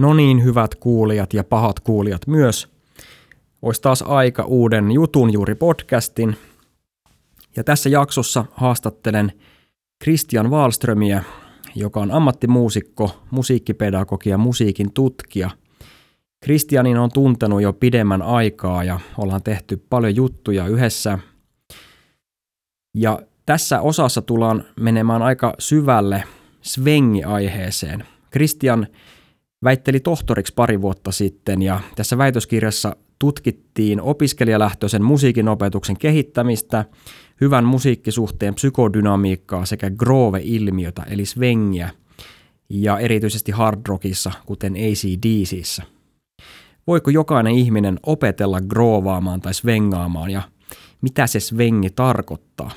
No niin, hyvät kuulijat ja pahat kuulijat myös. Olisi taas aika uuden jutun juuri podcastin. Ja tässä jaksossa haastattelen Christian Wallströmiä, joka on ammattimuusikko, musiikkipedagogi ja musiikin tutkija. Christianin on tuntenut jo pidemmän aikaa ja ollaan tehty paljon juttuja yhdessä. Ja tässä osassa tullaan menemään aika syvälle svengi-aiheeseen. Christian väitteli tohtoriksi pari vuotta sitten ja tässä väitöskirjassa tutkittiin opiskelijalähtöisen musiikin opetuksen kehittämistä, hyvän musiikkisuhteen psykodynamiikkaa sekä groove-ilmiötä eli svengiä ja erityisesti hard rockissa, kuten ACDCissä. Voiko jokainen ihminen opetella groovaamaan tai svengaamaan ja mitä se svengi tarkoittaa?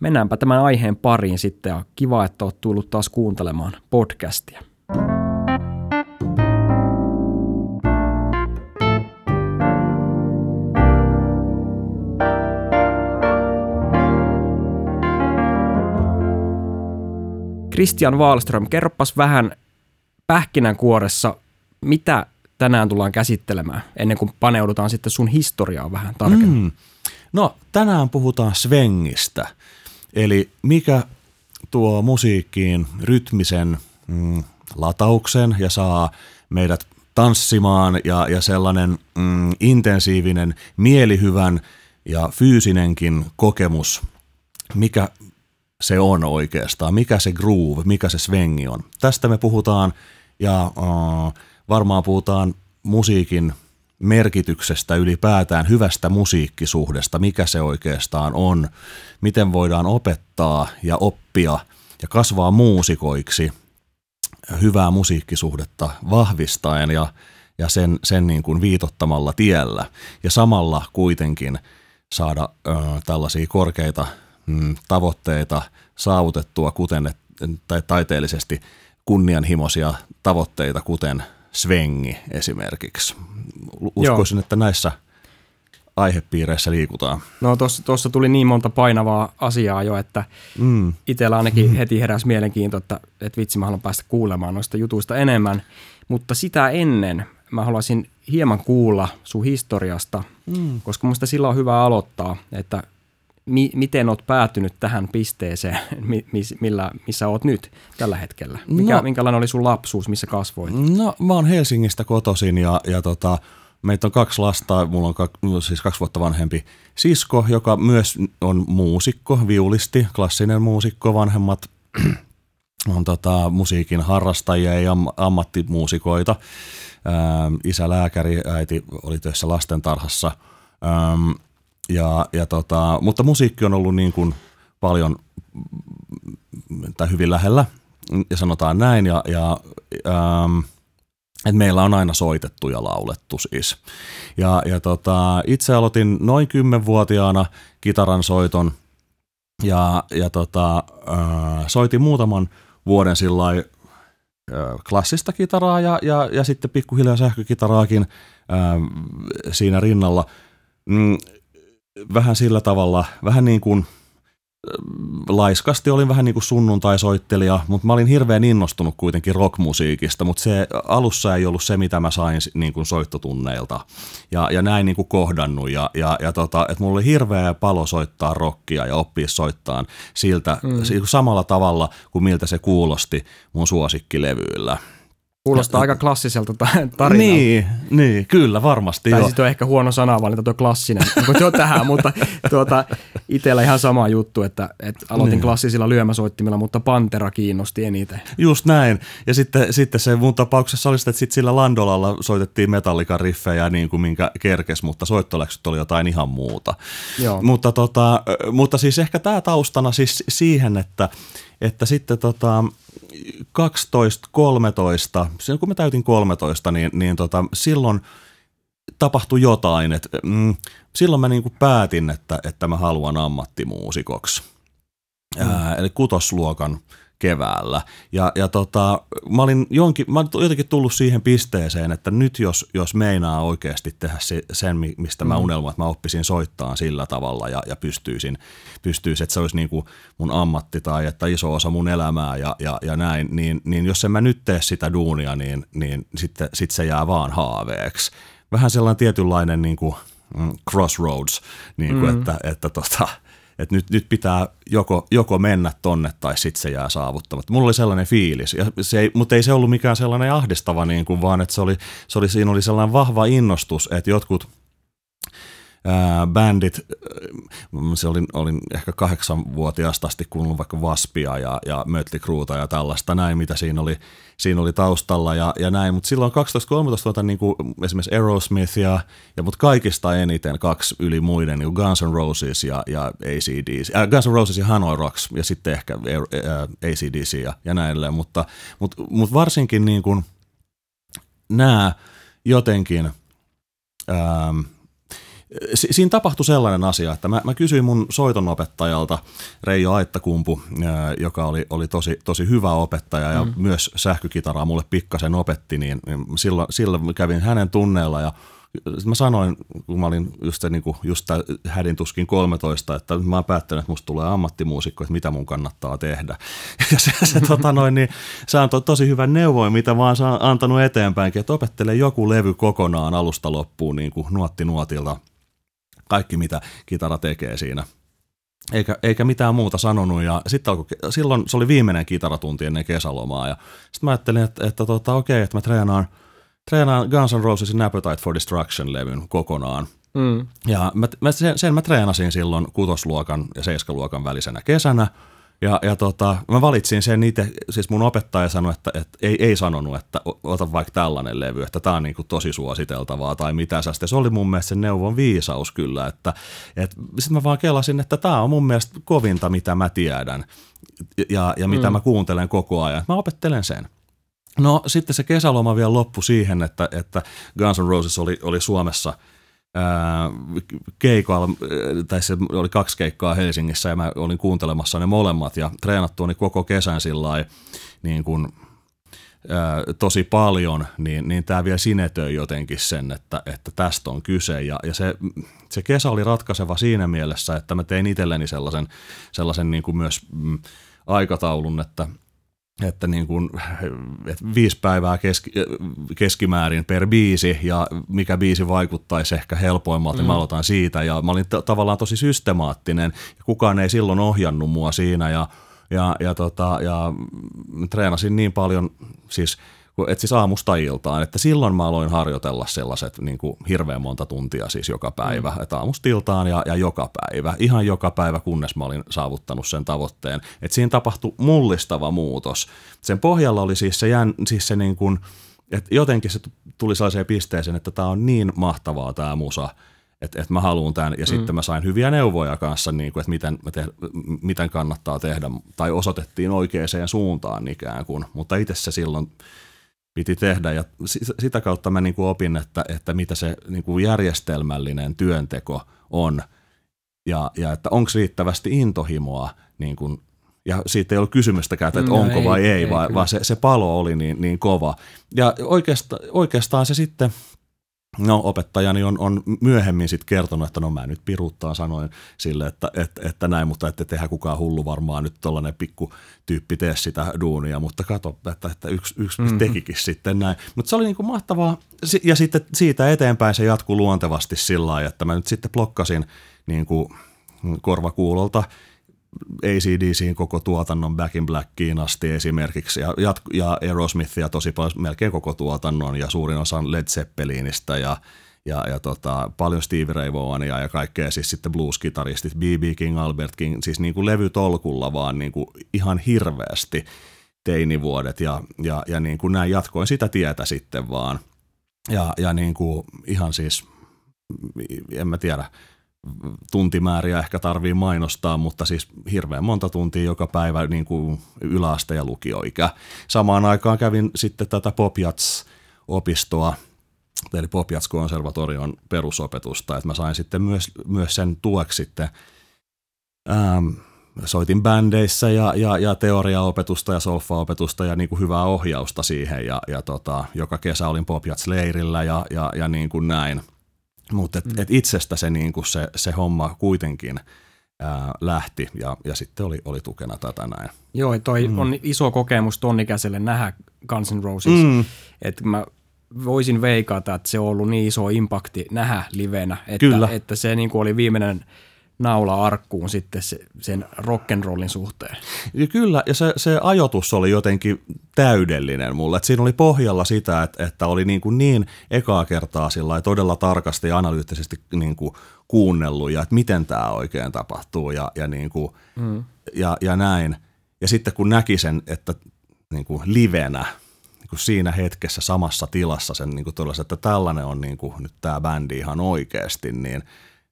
Mennäänpä tämän aiheen pariin sitten ja kiva, että olet tullut taas kuuntelemaan podcastia. Christian Wallström, kerropas vähän pähkinänkuoressa, mitä tänään tullaan käsittelemään, ennen kuin paneudutaan sitten sun historiaa vähän tarkemmin. Mm. No, tänään puhutaan svengistä, eli mikä tuo musiikkiin rytmisen mm, latauksen ja saa meidät tanssimaan ja, ja sellainen mm, intensiivinen, mielihyvän ja fyysinenkin kokemus, mikä se on oikeastaan, mikä se groove, mikä se svengi on. Tästä me puhutaan ja uh, varmaan puhutaan musiikin merkityksestä ylipäätään, hyvästä musiikkisuhdesta, mikä se oikeastaan on, miten voidaan opettaa ja oppia ja kasvaa muusikoiksi hyvää musiikkisuhdetta vahvistaen ja, ja sen, sen niin kuin viitottamalla tiellä. Ja samalla kuitenkin saada ö, tällaisia korkeita mm, tavoitteita saavutettua, kuten tai taiteellisesti kunnianhimoisia tavoitteita, kuten svengi esimerkiksi. Uskoisin, Joo. että näissä aihepiireissä liikutaan. No tuossa tuli niin monta painavaa asiaa jo, että mm. itsellä ainakin mm. heti heräsi mielenkiinto, että, että vitsi mä haluan päästä kuulemaan noista jutuista enemmän. Mutta sitä ennen mä haluaisin hieman kuulla sun historiasta, mm. koska musta sillä on hyvä aloittaa, että mi, miten oot päätynyt tähän pisteeseen, mi, millä, missä oot nyt tällä hetkellä? Mikä, no, minkälainen oli sun lapsuus, missä kasvoit? No mä oon Helsingistä kotoisin ja, ja tota, meitä on kaksi lasta, mulla on kaksi, siis kaksi vuotta vanhempi sisko, joka myös on muusikko, viulisti, klassinen muusikko, vanhemmat on tota, musiikin harrastajia ja ammattimuusikoita. Ähm, isä lääkäri, äiti oli töissä lastentarhassa. Ähm, ja, ja tota, mutta musiikki on ollut niin kuin paljon tai hyvin lähellä, ja sanotaan näin, ja, ja ähm, että meillä on aina soitettu ja laulettu siis. Ja, ja tota, itse aloitin noin kymmenvuotiaana kitaran soiton, ja, ja tota, äh, soitin muutaman vuoden sillä äh, klassista kitaraa ja, ja, ja sitten pikkuhiljaa sähkökitaraakin äh, siinä rinnalla. Mm, vähän sillä tavalla, vähän niin kuin laiskasti olin vähän niin kuin sunnuntai-soittelija, mutta mä olin hirveän innostunut kuitenkin rockmusiikista, mutta se alussa ei ollut se, mitä mä sain niin kuin soittotunneilta. Ja, ja näin niin kuin kohdannut ja, ja, ja tota, että mulla oli hirveä palo soittaa rockia ja oppia soittaa siltä mm. samalla tavalla kuin miltä se kuulosti mun suosikkilevyillä. Kuulostaa aika klassiselta tarinalta. Niin, niin, kyllä varmasti. Tai siis on ehkä huono sanavalinta tuo klassinen, kun tuo tähän, mutta tuota, itsellä ihan sama juttu, että, että aloitin niin. klassisilla lyömäsoittimilla, mutta Pantera kiinnosti eniten. Just näin. Ja sitten, sitten se mun tapauksessa oli sitä, että sitten sillä Landolalla soitettiin metallikan riffejä niin kuin minkä kerkes, mutta soittoläksyt oli jotain ihan muuta. Joo. Mutta, tota, mutta siis ehkä tämä taustana siis siihen, että että sitten tota, 12, 13, silloin kun mä täytin 13, niin, niin tota, silloin tapahtui jotain. Et, mm, silloin mä niinku päätin, että, että mä haluan ammattimuusikoksi. Mm. Ää, eli kutosluokan keväällä. Ja, ja tota, mä olin jonkin, mä olin jotenkin tullut siihen pisteeseen, että nyt jos, jos meinaa oikeasti tehdä se, sen, mistä mä mm. unelmoin, että mä oppisin soittaa sillä tavalla ja, ja pystyisin, pystyisin, että se olisi niin kuin mun ammatti tai että iso osa mun elämää ja, ja, ja näin, niin, niin jos en mä nyt tee sitä duunia, niin, niin sitten sit se jää vaan haaveeksi. Vähän sellainen tietynlainen niin kuin, mm, crossroads, niin kuin, mm. että, että tota, että nyt, nyt pitää joko, joko mennä tonne tai sitten se jää saavuttamatta. Mulla oli sellainen fiilis, ja se ei, mutta ei se ollut mikään sellainen ahdistava, niin kuin, vaan että se oli, se oli, siinä oli sellainen vahva innostus, että jotkut – ää, bändit, se olin, olin ehkä kahdeksanvuotiaasta asti kuunnellut vaikka Vaspia ja, ja Mötley Crueta ja tällaista näin, mitä siinä oli, siinä oli taustalla ja, ja näin, mutta silloin 12-13 vuotta niin kuin esimerkiksi Aerosmith ja, ja mutta kaikista eniten kaksi yli muiden, niin Guns N' Roses ja, ja ACDC, äh, Guns N' Roses ja Hanoi Rocks ja sitten ehkä ACDC ja, ja näin mutta, mutta, mutta varsinkin niin kuin nämä jotenkin ähm, si- siinä tapahtui sellainen asia, että mä, mä kysyin mun soitonopettajalta Reijo Aittakumpu, joka oli, oli tosi, tosi hyvä opettaja ja mm. myös sähkökitaraa mulle pikkasen opetti, niin, niin silloin, silloin kävin hänen tunneilla ja mä sanoin, kun mä olin just, niin kuin, just hädin tuskin 13, että mä oon päättänyt, että musta tulee ammattimuusikko, että mitä mun kannattaa tehdä. Ja se, se, tota noin, niin, se antoi tosi hyvän neuvon, mitä mä oon antanut eteenpäinkin, että opettele joku levy kokonaan alusta loppuun niin kuin nuotti nuotilta – kaikki mitä kitara tekee siinä. Eikä, eikä mitään muuta sanonut ja sitten alkoi, silloin se oli viimeinen kitaratunti ennen kesälomaa ja sitten mä ajattelin, että, että tota, okei, että mä treenaan, treenaan Guns N' Rosesin Appetite for Destruction-levyn kokonaan. Mm. Ja mä, mä, sen, sen mä treenasin silloin kutosluokan ja seiskaluokan välisenä kesänä – ja, ja tota, mä valitsin sen itse, siis mun opettaja sanoi, että, että ei, ei sanonut, että ota vaikka tällainen levy, että tämä on niin kuin tosi suositeltavaa tai mitä sä. Sitten se oli mun mielestä se neuvon viisaus kyllä, että, että sitten mä vaan kelasin, että tämä on mun mielestä kovinta, mitä mä tiedän ja, ja mitä mm. mä kuuntelen koko ajan. Mä opettelen sen. No sitten se kesäloma vielä loppui siihen, että, että Guns N' Roses oli, oli Suomessa – keikoilla, tai se oli kaksi keikkaa Helsingissä ja mä olin kuuntelemassa ne molemmat ja treenattuani koko kesän sillä niin kuin, tosi paljon, niin, niin tämä vielä sinetöi jotenkin sen, että, että tästä on kyse. Ja, ja se, se kesä oli ratkaiseva siinä mielessä, että mä tein itselleni sellaisen, sellaisen niin kuin myös mm, aikataulun, että – että niin kuin, että viisi päivää keski, keskimäärin per biisi ja mikä biisi vaikuttaisi ehkä helpoimmalta, mm. mä aloitan siitä ja mä olin t- tavallaan tosi systemaattinen ja kukaan ei silloin ohjannut mua siinä ja, ja, ja, tota, ja treenasin niin paljon siis – et siis aamusta iltaan, että silloin mä aloin harjoitella sellaiset niin kuin hirveän monta tuntia siis joka päivä, mm. että aamusta iltaan ja, ja joka päivä, ihan joka päivä, kunnes mä olin saavuttanut sen tavoitteen. Että siinä tapahtui mullistava muutos. Sen pohjalla oli siis se, jän, siis se niin kuin, että jotenkin se tuli sellaiseen pisteeseen, että tämä on niin mahtavaa tämä musa, että, että mä haluan tämän. Ja mm. sitten mä sain hyviä neuvoja kanssa, niin kuin, että miten, te, miten kannattaa tehdä, tai osoitettiin oikeaan suuntaan ikään kuin. Mutta itse se silloin piti tehdä. Ja sitä kautta mä niin kuin opin, että, että mitä se niin kuin järjestelmällinen työnteko on. Ja, ja että onko riittävästi intohimoa niin kuin, ja siitä ei ollut kysymystäkään, että no onko ei, vai ei, ei vaan, vaan se, se palo oli niin, niin kova. Ja oikeastaan, oikeastaan se sitten – No opettajani on, on myöhemmin sitten kertonut, että no mä nyt piruuttaan sanoin sille, että, että, että näin, mutta ette tehdä kukaan hullu varmaan nyt tollainen pikku tyyppi tee sitä duunia, mutta kato, että, että yksi, yksi mm-hmm. tekikin sitten näin. Mutta se oli niin kuin mahtavaa ja sitten siitä eteenpäin se jatkuu luontevasti sillä lailla, että mä nyt sitten blokkasin niin kuin korvakuulolta ACDCin koko tuotannon Back in Blackiin asti esimerkiksi ja, ja Aerosmithia tosi paljon, melkein koko tuotannon ja suurin osa Led Zeppelinistä ja, ja, ja tota, paljon Steve Ray Vaughania ja kaikkea, siis sitten blues-kitaristit, B.B. King, Albert King, siis niin kuin levytolkulla vaan niin kuin ihan hirveästi teinivuodet ja, ja, ja niin kuin näin jatkoin sitä tietä sitten vaan. Ja, ja niin kuin ihan siis, en mä tiedä, tuntimääriä ehkä tarvii mainostaa, mutta siis hirveän monta tuntia joka päivä niin kuin yläaste- ja lukioikä. Samaan aikaan kävin sitten tätä Popjats-opistoa, eli Popjats-konservatorion perusopetusta, että mä sain sitten myös, myös sen tueksi sitten ähm, soitin bändeissä ja, ja, ja teoriaopetusta ja solfaopetusta ja niin kuin hyvää ohjausta siihen ja, ja tota, joka kesä olin Popjats-leirillä ja, ja, ja niin kuin näin. Mutta et, mm. et itsestä se, niin kuin se, se homma kuitenkin ää, lähti ja, ja sitten oli, oli tukena tätä näin. Joo, toi mm. on iso kokemus tonnikäiselle nähdä Guns N' Roses. Mm. Että mä voisin veikata, että se on ollut niin iso impakti nähdä livenä, että, Kyllä. että se niin kuin oli viimeinen naula arkkuun sitten se, sen rock'n'rollin suhteen. Ja kyllä, ja se, se ajoitus oli jotenkin täydellinen mulle. Et siinä oli pohjalla sitä, että, että oli niin, kuin niin ekaa kertaa sillä todella tarkasti ja analyyttisesti niin kuin kuunnellut, ja että miten tämä oikein tapahtuu ja, ja, niin kuin, mm. ja, ja näin. Ja sitten kun näki sen, että niin kuin livenä, niin kuin siinä hetkessä samassa tilassa sen niin kuin tuollaisen, että tällainen on niin kuin nyt tämä bändi ihan oikeasti, niin,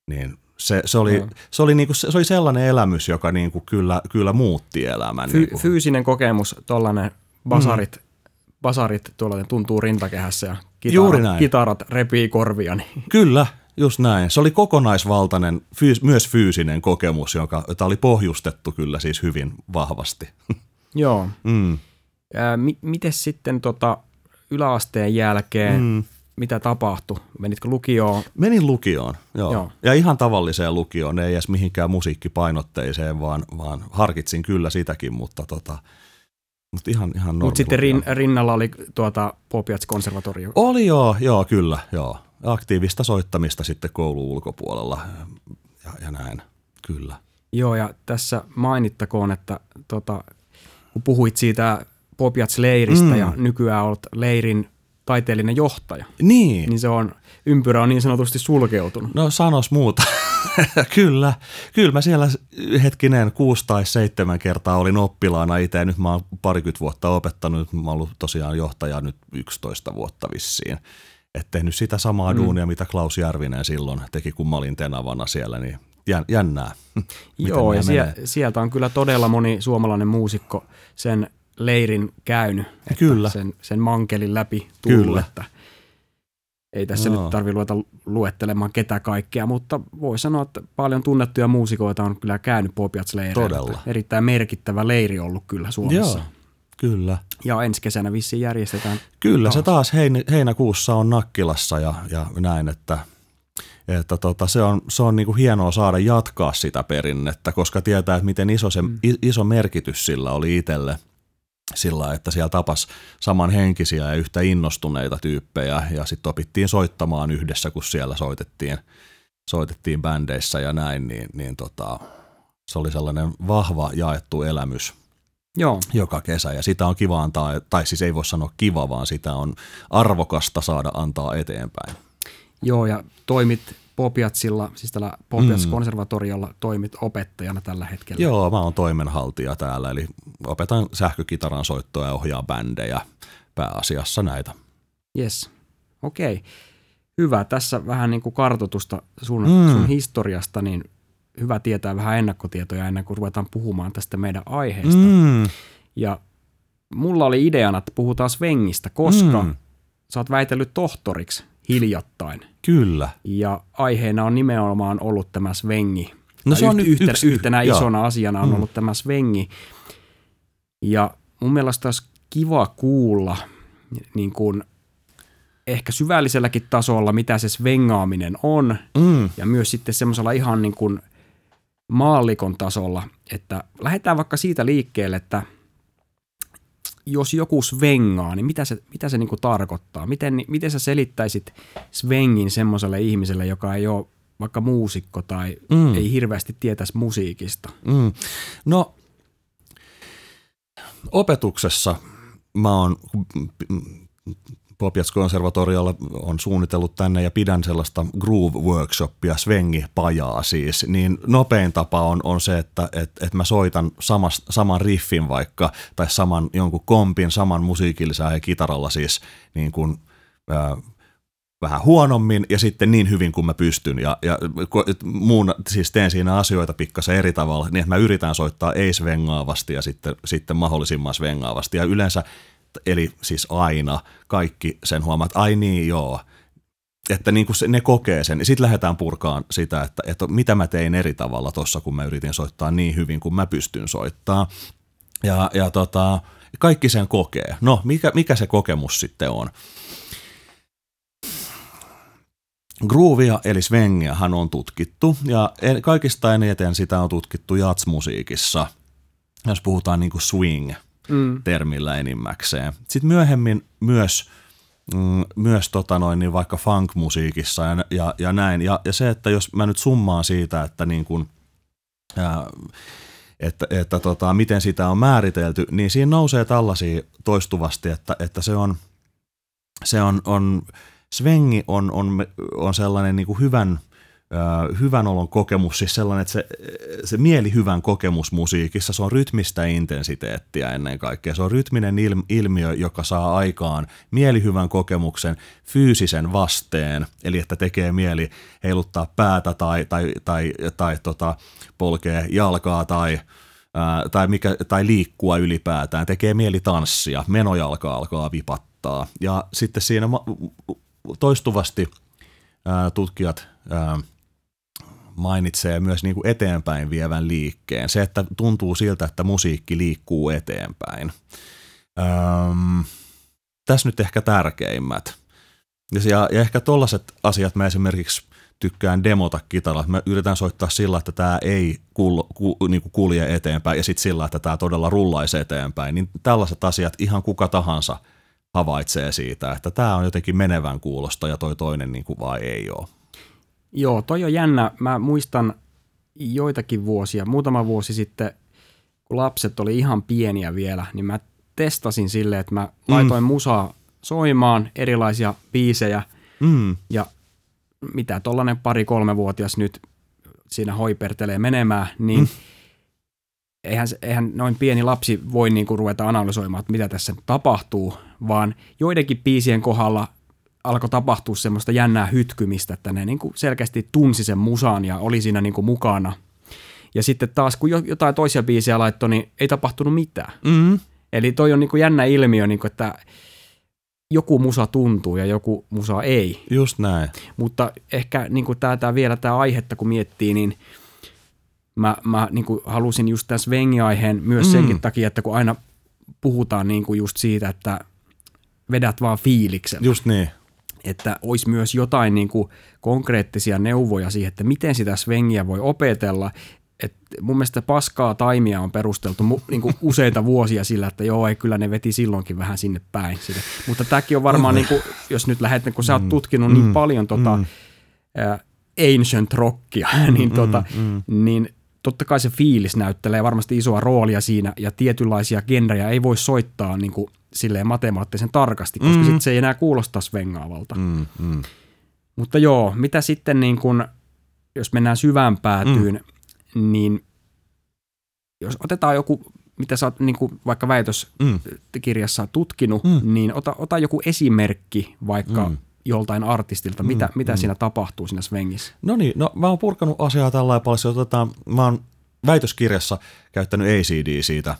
niin se, se, oli, se, oli niinku, se oli sellainen elämys, joka niinku kyllä, kyllä muutti elämän. Fy, niinku. Fyysinen kokemus, tuollainen basarit, mm. basarit tuollainen tuntuu rintakehässä ja kitarat, Juuri näin. kitarat repii korvia. Niin. Kyllä, just näin. Se oli kokonaisvaltainen, fyys, myös fyysinen kokemus, joka, jota oli pohjustettu kyllä siis hyvin vahvasti. Joo. Mm. Miten sitten tota, yläasteen jälkeen mm mitä tapahtui? Menitkö lukioon? Menin lukioon, joo. joo. Ja ihan tavalliseen lukioon, ei edes mihinkään musiikkipainotteiseen, vaan, vaan harkitsin kyllä sitäkin, mutta tota, mutta ihan, ihan Mutta sitten rin, rinnalla oli tuota Popiats-konservatorio. Oli joo, joo, kyllä, joo. Aktiivista soittamista sitten koulun ulkopuolella ja, ja näin, kyllä. Joo, ja tässä mainittakoon, että tota, kun puhuit siitä Popiats-leiristä mm. ja nykyään olet leirin taiteellinen johtaja. Niin. Niin se on, ympyrä on niin sanotusti sulkeutunut. No sanos muuta. kyllä, kyllä mä siellä hetkinen kuusi tai seitsemän kertaa olin oppilaana itse. Nyt mä oon parikymmentä vuotta opettanut. Mä oon ollut tosiaan johtaja nyt 11 vuotta vissiin. Et tehnyt sitä samaa mm. duunia, mitä Klaus Järvinen silloin teki, kun mä olin tenavana siellä, niin jännää. Joo, ja sie, sieltä on kyllä todella moni suomalainen muusikko sen leirin käynyt. Että Kyllä. Sen, sen mankelin läpi tullut, Kyllä. että ei tässä no. nyt tarvitse ruveta luettelemaan ketä kaikkea, mutta voi sanoa, että paljon tunnettuja muusikoita on kyllä käynyt Popiats Todella. Erittäin merkittävä leiri ollut kyllä Suomessa. Joo. Kyllä. Ja ensi kesänä vissiin järjestetään. Kyllä, taas. se taas hein, heinäkuussa on Nakkilassa ja, ja näin, että, että tota, se on, se on niinku hienoa saada jatkaa sitä perinnettä, koska tietää, että miten iso, se, mm. iso merkitys sillä oli itselle – sillä, että siellä tapas samanhenkisiä ja yhtä innostuneita tyyppejä ja sitten opittiin soittamaan yhdessä, kun siellä soitettiin, soitettiin bändeissä ja näin, niin, niin tota, se oli sellainen vahva jaettu elämys Joo. joka kesä ja sitä on kiva antaa, tai siis ei voi sanoa kiva, vaan sitä on arvokasta saada antaa eteenpäin. Joo ja toimit Popiatsilla, siis tällä Popiats-konservatoriolla mm. toimit opettajana tällä hetkellä. Joo, mä oon toimenhaltija täällä, eli opetan sähkökitaran soittoa ja ohjaa bändejä pääasiassa näitä. Yes, okei. Okay. Hyvä. Tässä vähän niin kuin kartoitusta sun, mm. sun historiasta, niin hyvä tietää vähän ennakkotietoja ennen kuin ruvetaan puhumaan tästä meidän aiheesta. Mm. Ja mulla oli ideana, että puhutaan Svengistä, koska mm. sä oot väitellyt tohtoriksi hiljattain. Kyllä. Ja aiheena on nimenomaan ollut tämä svengi. No se on yhtenä, yksi, yhtenä joo. isona asiana on mm. ollut tämä svengi. Ja mun mielestä olisi kiva kuulla niin kuin ehkä syvälliselläkin tasolla, mitä se svengaaminen on. Mm. Ja myös sitten semmoisella ihan niin kuin maallikon tasolla, että lähdetään vaikka siitä liikkeelle, että – jos joku svengaa, niin mitä se, mitä se niinku tarkoittaa? Miten, miten sä selittäisit svengin semmoiselle ihmiselle, joka ei ole vaikka muusikko tai mm. ei hirveästi tietäisi musiikista? Mm. No opetuksessa mä oon Popiats-konservatoriolla on suunnitellut tänne ja pidän sellaista groove-workshoppia, svengi-pajaa siis, niin nopein tapa on, on se, että et, et mä soitan samas, saman riffin vaikka, tai saman jonkun kompin, saman musiikillisen ja kitaralla siis niin kuin, vähän huonommin ja sitten niin hyvin kuin mä pystyn ja, ja muun, siis teen siinä asioita pikkasen eri tavalla, niin että mä yritän soittaa ei-svengaavasti ja sitten, sitten mahdollisimman svengaavasti ja yleensä eli siis aina kaikki sen huomaat, ai niin joo, että niin kuin se, ne kokee sen. Sitten lähdetään purkaan sitä, että, että mitä mä tein eri tavalla tuossa, kun mä yritin soittaa niin hyvin kuin mä pystyn soittaa. Ja, ja tota, kaikki sen kokee. No, mikä, mikä se kokemus sitten on? Groovia eli svengiä hän on tutkittu ja kaikista eniten sitä on tutkittu jatsmusiikissa, jos puhutaan niin kuin swing-termillä mm. enimmäkseen. Sitten myöhemmin myös, mm, myös tota noin, niin vaikka funk-musiikissa ja, ja, ja näin. Ja, ja se, että jos mä nyt summaan siitä, että niin kuin, ää, että, että tota, miten sitä on määritelty, niin siinä nousee tällaisia toistuvasti, että, että se on, se on, on svengi on, on, on sellainen niin kuin hyvän, hyvän olon kokemus, siis sellainen, että se, se mielihyvän kokemus musiikissa, se on rytmistä intensiteettiä ennen kaikkea. Se on rytminen ilmiö, joka saa aikaan mielihyvän kokemuksen fyysisen vasteen, eli että tekee mieli heiluttaa päätä tai, tai, tai, tai tota, polkee jalkaa tai, tai, mikä, tai liikkua ylipäätään, tekee mieli tanssia, menojalka alkaa vipattaa. Ja sitten siinä toistuvasti ää, tutkijat ää, mainitsee myös niin kuin eteenpäin vievän liikkeen. Se, että tuntuu siltä, että musiikki liikkuu eteenpäin. Öm, tässä nyt ehkä tärkeimmät. Ja, ja ehkä tollaiset asiat mä esimerkiksi tykkään demota kitarat. Mä yritän soittaa sillä, että tämä ei kul, ku, niin kulje eteenpäin ja sitten sillä, että tämä todella rullaisi eteenpäin. Niin tällaiset asiat ihan kuka tahansa – havaitsee siitä, että tämä on jotenkin menevän kuulosta ja toi toinen niin kuin vaan ei ole. Joo, toi on jännä. Mä muistan joitakin vuosia, muutama vuosi sitten, kun lapset oli ihan pieniä vielä, niin mä testasin sille, että mä mm. laitoin musaa soimaan, erilaisia biisejä mm. ja mitä tollanen pari-kolmevuotias nyt siinä hoipertelee menemään, niin mm eihän, eihän noin pieni lapsi voi niin kuin ruveta analysoimaan, että mitä tässä tapahtuu, vaan joidenkin biisien kohdalla alkoi tapahtua semmoista jännää hytkymistä, että ne niin kuin selkeästi tunsi sen musaan ja oli siinä niin kuin mukana. Ja sitten taas, kun jotain toisia biisejä laittoi, niin ei tapahtunut mitään. Mm-hmm. Eli toi on niin kuin jännä ilmiö, niin kuin, että joku musa tuntuu ja joku musa ei. Just näin. Mutta ehkä niin kuin tämä, tämä vielä tämä aihetta, kun miettii, niin – mä, mä niin kuin halusin just tämän svengi-aiheen myös mm. senkin takia, että kun aina puhutaan niin kuin just siitä, että vedät vaan fiiliksen. Just niin. Että olisi myös jotain niin kuin konkreettisia neuvoja siihen, että miten sitä svengiä voi opetella. Et mun mielestä paskaa taimia on perusteltu mu, niin kuin useita vuosia sillä, että joo, ei kyllä ne veti silloinkin vähän sinne päin. Sille. Mutta tämäkin on varmaan, niin kuin, jos nyt lähdet, kun sä oot mm. tutkinut niin mm. paljon tota, mm. äh, ancient rockia, niin, mm, tota, mm, niin totta kai se fiilis näyttelee varmasti isoa roolia siinä, ja tietynlaisia genrejä ei voi soittaa niin kuin silleen matemaattisen tarkasti, koska mm. sitten se ei enää kuulosta svengaavalta. Mm, mm. Mutta joo, mitä sitten niin kuin, jos mennään syvään päätyyn, mm. niin jos otetaan joku, mitä sä oot niin kuin vaikka väitöskirjassa mm. tutkinut, mm. niin ota, ota joku esimerkki vaikka mm joltain artistilta, mitä, mm, mitä mm. siinä tapahtuu siinä svengissä? No niin, no mä oon purkanut asiaa tällä paljon. Otetaan, mä oon väitöskirjassa käyttänyt ACD siitä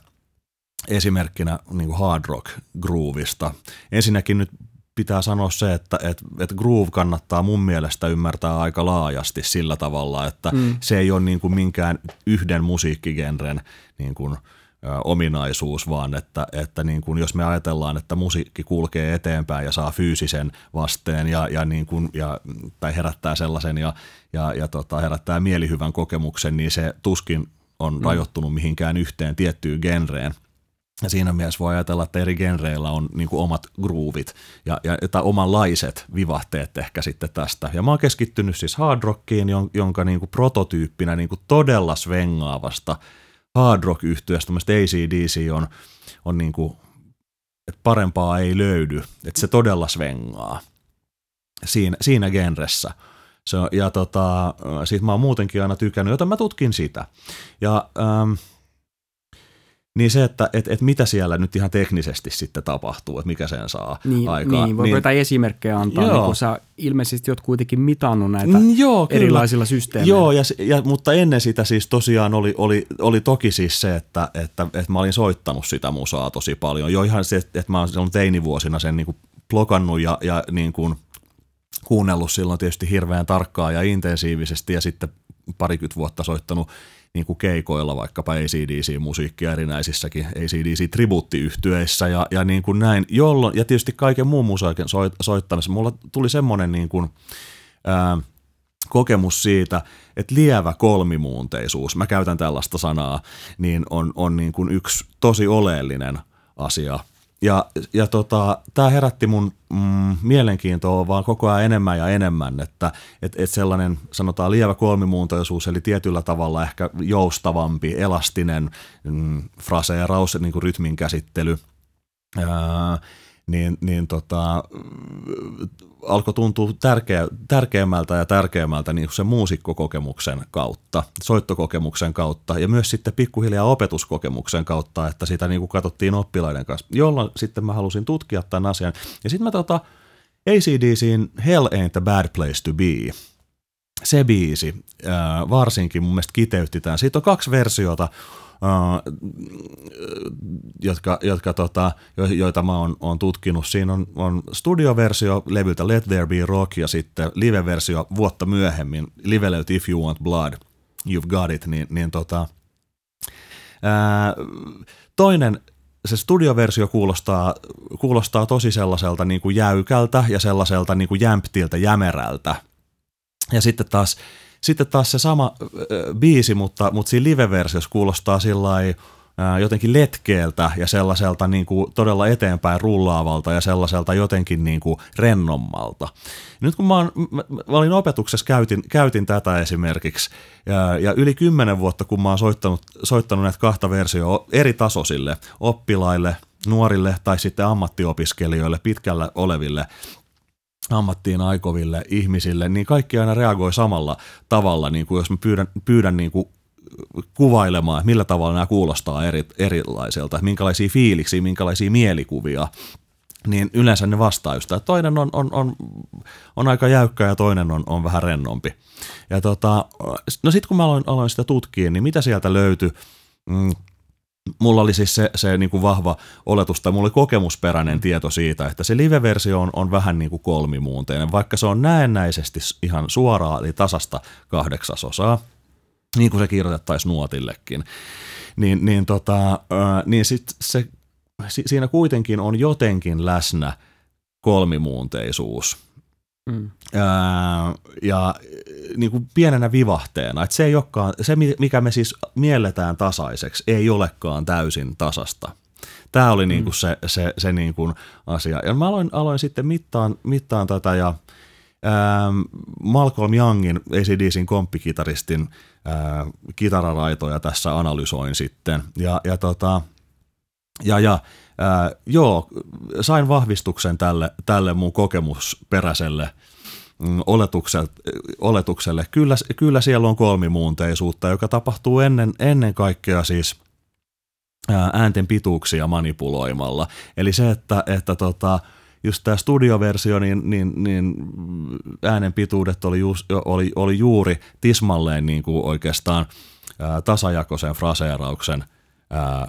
esimerkkinä niin kuin hard rock groovista. Ensinnäkin nyt pitää sanoa se, että, että, että groove kannattaa mun mielestä ymmärtää aika laajasti sillä tavalla, että mm. se ei ole niin kuin minkään yhden musiikkigenren niin kuin – ominaisuus, vaan että, että niin kuin jos me ajatellaan, että musiikki kulkee eteenpäin ja saa fyysisen vasteen ja, ja, niin kuin, ja tai herättää sellaisen ja, ja, ja tota, herättää mielihyvän kokemuksen, niin se tuskin on mm. rajoittunut mihinkään yhteen tiettyyn genreen. Ja siinä mielessä voi ajatella, että eri genreillä on niin omat groovit ja, ja tai omanlaiset vivahteet ehkä sitten tästä. Ja mä oon keskittynyt siis hard rockiin, jonka niin kuin prototyyppinä niin kuin todella svengaavasta – hard rock yhtyöstä, ACDC on, on niin kuin, että parempaa ei löydy, että se todella svengaa siinä, siinä genressä. Se, ja tota, siitä mä oon muutenkin aina tykännyt, joten mä tutkin sitä. Ja ähm, niin se, että et, et mitä siellä nyt ihan teknisesti sitten tapahtuu, että mikä sen saa niin, aikaan. Niin, voiko niin, jotain esimerkkejä antaa, joo. niin kun sä ilmeisesti oot kuitenkin mitannut näitä mm, joo, erilaisilla systeemeillä. Joo, ja, ja, mutta ennen sitä siis tosiaan oli, oli, oli toki siis se, että, että, että mä olin soittanut sitä musaa tosi paljon. Jo ihan se, että mä olen teinivuosina sen niin kuin blokannut ja, ja niin kuin kuunnellut silloin tietysti hirveän tarkkaa ja intensiivisesti ja sitten parikymmentä vuotta soittanut niin kuin keikoilla vaikkapa ACDC-musiikkia erinäisissäkin ACDC-tribuuttiyhtyeissä ja, ja niin kuin näin, jolloin, ja tietysti kaiken muun musiikin soit, soittamisessa. Mulla tuli semmoinen niin kuin, ää, kokemus siitä, että lievä kolmimuunteisuus, mä käytän tällaista sanaa, niin on, on niin kuin yksi tosi oleellinen asia – ja, ja tota, tämä herätti mun mm, mielenkiintoa vaan koko ajan enemmän ja enemmän, että et, et sellainen sanotaan lievä kolmimuuntoisuus, eli tietyllä tavalla ehkä joustavampi, elastinen mm, fraseeraus, niin kuin rytmin käsittely, niin, niin tota, alkoi tuntua tärkeä, tärkeämmältä ja tärkeämmältä niin sen muusikkokokemuksen kautta, soittokokemuksen kautta ja myös sitten pikkuhiljaa opetuskokemuksen kautta, että sitä niin kuin katsottiin oppilaiden kanssa, jolloin sitten mä halusin tutkia tämän asian. Ja sitten mä tota, ACDCin Hell Ain't a Bad Place to Be, se biisi varsinkin mun mielestä kiteytti tämän. Siitä on kaksi versiota, jotka, jotka tota, jo, joita mä oon, oon tutkinut. Siinä on, on studioversio levyltä Let There Be Rock ja sitten live-versio vuotta myöhemmin, live If You Want Blood, You've Got It, niin, niin tota, ää, toinen se studioversio kuulostaa, kuulostaa tosi sellaiselta niin kuin jäykältä ja sellaiselta niin kuin jämptiltä, jämerältä. Ja sitten taas sitten taas se sama äh, biisi, mutta, mutta siinä live-versiossa kuulostaa sillä jotenkin letkeeltä ja sellaiselta niin kuin todella eteenpäin rullaavalta ja sellaiselta jotenkin niin kuin rennommalta. Nyt kun mä, oon, mä, mä olin opetuksessa, käytin, käytin tätä esimerkiksi ja, ja yli kymmenen vuotta, kun mä oon soittanut, soittanut näitä kahta versioa eri tasoisille oppilaille, nuorille tai sitten ammattiopiskelijoille, pitkällä oleville ammattiin aikoville ihmisille, niin kaikki aina reagoi samalla tavalla, niin kuin jos mä pyydän, pyydän niin kuin kuvailemaan, että millä tavalla nämä kuulostaa eri, erilaiselta, minkälaisia fiiliksiä, minkälaisia mielikuvia, niin yleensä ne vastaa just, että toinen on, on, on, on aika jäykkä ja toinen on, on vähän rennompi. Ja tota, no sitten kun mä aloin, aloin sitä tutkia, niin mitä sieltä löytyi, mm, mulla oli siis se, se niin kuin vahva oletus, tai mulla oli kokemusperäinen tieto siitä, että se live-versio on, on vähän niin kuin kolmimuunteinen, vaikka se on näennäisesti ihan suoraa, eli tasasta kahdeksasosaa, niin kuin se kirjoitettaisiin nuotillekin, niin, niin, tota, niin sit se, siinä kuitenkin on jotenkin läsnä kolmimuunteisuus. Mm. Ja niin kuin pienenä vivahteena, että se, ei olekaan, se mikä me siis mielletään tasaiseksi, ei olekaan täysin tasasta. Tämä oli niin kuin mm. se, se, se niin kuin asia. Ja mä aloin, aloin sitten mittaan, mittaan tätä ja ää, Malcolm Youngin, ACDCin komppikitaristin ää, kitararaitoja tässä analysoin sitten. Ja, ja, tota, ja, ja ää, joo, sain vahvistuksen tälle, tälle mun kokemusperäiselle mm, oletukselle, oletukselle. Kyllä, kyllä siellä on kolmimuunteisuutta, joka tapahtuu ennen, ennen kaikkea siis äänten pituuksia manipuloimalla. Eli se, että, että tota, just tämä studioversio, niin, niin, niin äänen pituudet oli, just, oli, oli juuri tismalleen niin kuin oikeastaan tasajakoisen fraseerauksen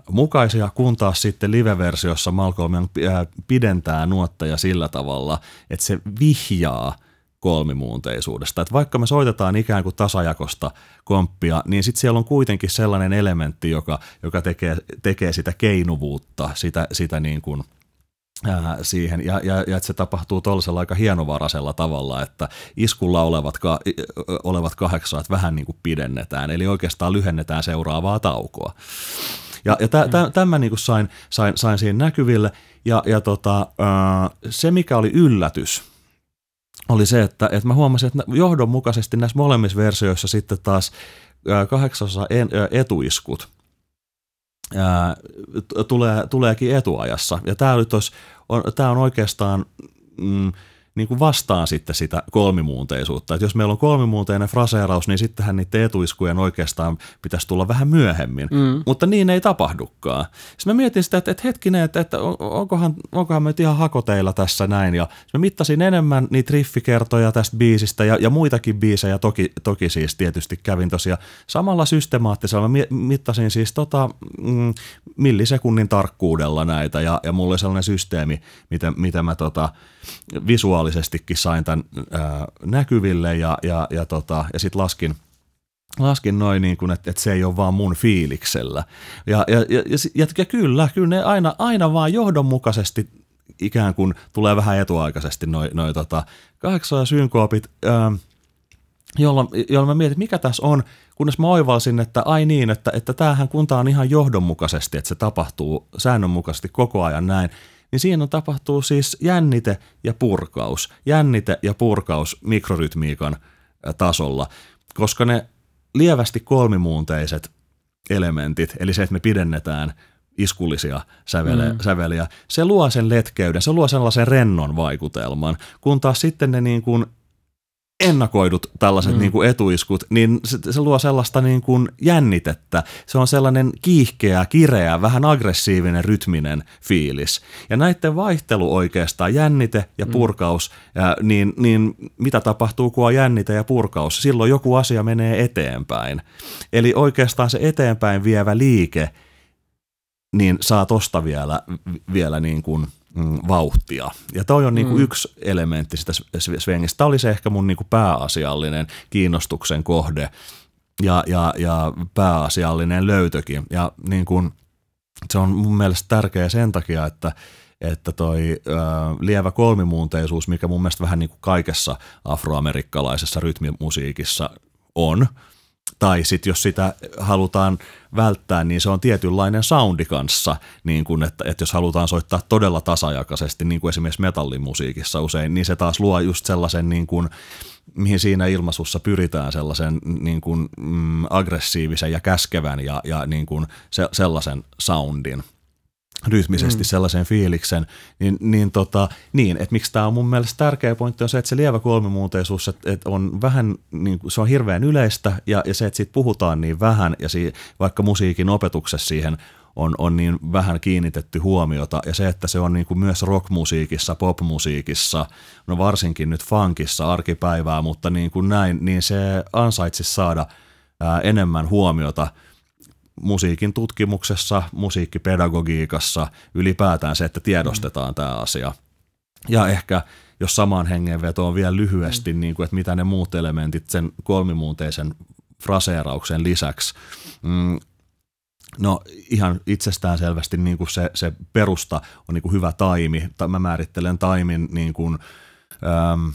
mukaisia, kun taas sitten live-versiossa Malcolm pidentää nuotteja sillä tavalla, että se vihjaa kolmimuunteisuudesta. Että vaikka me soitetaan ikään kuin tasajakosta komppia, niin sitten siellä on kuitenkin sellainen elementti, joka, joka tekee, tekee sitä keinuvuutta, sitä, sitä niin kuin – siihen ja, ja, ja että se tapahtuu tuollaisella aika hienovaraisella tavalla, että iskulla olevat, ka, olevat kahdeksaat vähän niin kuin pidennetään, eli oikeastaan lyhennetään seuraavaa taukoa. Ja, ja tä, tä, tämän niin kuin sain, sain, sain siihen näkyville ja, ja tota, se mikä oli yllätys, oli se, että, että mä huomasin, että johdonmukaisesti näissä molemmissa versioissa sitten taas kahdeksasosa etuiskut – ää, tulee, tuleekin etuajassa. Ja tämä on, on oikeastaan mm, niin kuin vastaan sitten sitä kolmimuunteisuutta. Että jos meillä on kolmimuunteinen fraseeraus, niin sittenhän niiden etuiskujen oikeastaan pitäisi tulla vähän myöhemmin. Mm. Mutta niin ei tapahdukaan. Sitten mä mietin sitä, että, että hetkinen, että, että onkohan, onkohan me ihan hakoteilla tässä näin. Ja mä mittasin enemmän niitä riffikertoja tästä biisistä ja, ja muitakin biisejä. Toki, toki siis tietysti kävin tosiaan samalla systemaattisella. Mä mittasin siis tota, mm, millisekunnin tarkkuudella näitä ja, ja mulla oli sellainen systeemi, miten, miten mä tota, visuaalisestikin sain tämän ää, näkyville ja, ja, ja, tota, ja sitten laskin, laskin noin niin että, että se ei ole vaan mun fiiliksellä. Ja, ja, ja, ja, ja kyllä, kyllä ne aina, aina vaan johdonmukaisesti ikään kuin tulee vähän etuaikaisesti noin noi, tota, kahdeksan synkoopit, jolloin, jolloin mä mietin, mikä tässä on, kunnes mä oivalsin, että ai niin, että, että tämähän kunta on ihan johdonmukaisesti, että se tapahtuu säännönmukaisesti koko ajan näin, niin siinä tapahtuu siis jännite ja purkaus, jännite ja purkaus mikrorytmiikan tasolla, koska ne lievästi kolmimuunteiset elementit, eli se, että me pidennetään iskullisia sävele, mm. säveliä, se luo sen letkeyden, se luo sellaisen rennon vaikutelman, kun taas sitten ne niin kuin ennakoidut tällaiset mm. niin kuin etuiskut, niin se, se luo sellaista niin kuin jännitettä. Se on sellainen kiihkeä, kireä, vähän aggressiivinen, rytminen fiilis. Ja näiden vaihtelu oikeastaan, jännite ja mm. purkaus, mm. ja niin, niin mitä tapahtuu, kun on jännite ja purkaus? Silloin joku asia menee eteenpäin. Eli oikeastaan se eteenpäin vievä liike, niin saa tosta vielä, vielä niin kuin – mm, vauhtia. Ja toi on niinku mm. yksi elementti sitä svengistä. Tämä oli se ehkä mun niinku pääasiallinen kiinnostuksen kohde ja, ja, ja pääasiallinen löytökin. Ja niin se on mun mielestä tärkeä sen takia, että että toi ö, lievä kolmimuunteisuus, mikä mun mielestä vähän niin kuin kaikessa afroamerikkalaisessa rytmimusiikissa on – tai sitten jos sitä halutaan välttää, niin se on tietynlainen soundi kanssa, niin kun, että, että jos halutaan soittaa todella tasajakaisesti, niin kuin esimerkiksi metallimusiikissa usein, niin se taas luo just sellaisen, niin kuin, mihin siinä ilmaisussa pyritään sellaisen niin kuin, mm, aggressiivisen ja käskevän ja, ja niin kuin se, sellaisen soundin rytmisesti mm. sellaisen fiiliksen, niin, niin, tota, niin että miksi tämä on mun mielestä tärkeä pointti on se, että se lievä kolmimuunteisuus, että, että on vähän, niin, se on hirveän yleistä ja, ja se, että siitä puhutaan niin vähän ja si, vaikka musiikin opetuksessa siihen on, on niin vähän kiinnitetty huomiota ja se, että se on niin kuin myös rockmusiikissa, popmusiikissa, no varsinkin nyt funkissa arkipäivää, mutta niin kuin näin, niin se ansaitsisi saada ää, enemmän huomiota – musiikin tutkimuksessa, musiikkipedagogiikassa, ylipäätään se, että tiedostetaan mm. tämä asia. Ja ehkä jos samaan hengenvetoon vielä lyhyesti, mm. niin kuin, että mitä ne muut elementit sen kolmimuunteisen fraseerauksen lisäksi. Mm, no ihan itsestään selvästi niin kuin se, se perusta on niin kuin hyvä taimi. Mä määrittelen taimin niin kuin, äm,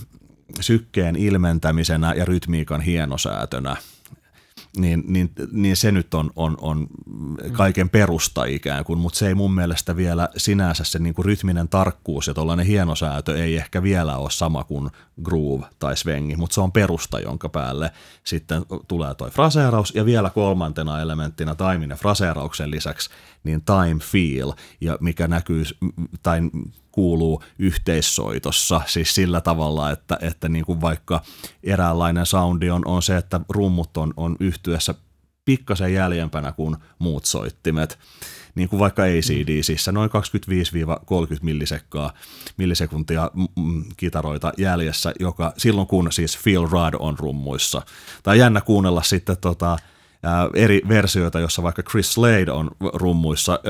sykkeen ilmentämisenä ja rytmiikan hienosäätönä – niin, niin, niin se nyt on, on, on kaiken perusta ikään kuin, mutta se ei mun mielestä vielä sinänsä se niin kuin rytminen tarkkuus ja tuollainen hienosäätö ei ehkä vielä ole sama kuin groove tai svengi, mutta se on perusta, jonka päälle sitten tulee toi fraseeraus. Ja vielä kolmantena elementtinä taimin ja fraseerauksen lisäksi niin time feel, ja mikä näkyy tai kuuluu yhteissoitossa, siis sillä tavalla, että, että niin kuin vaikka eräänlainen soundi on, on se, että rummut on, on yhtyessä pikkasen jäljempänä kuin muut soittimet, niin kuin vaikka ACDCissä, noin 25-30 millisekkaa, millisekuntia kitaroita jäljessä, joka silloin kun siis Phil Rudd on rummuissa. Tai jännä kuunnella sitten tota, eri versioita, jossa vaikka Chris Slade on rummuissa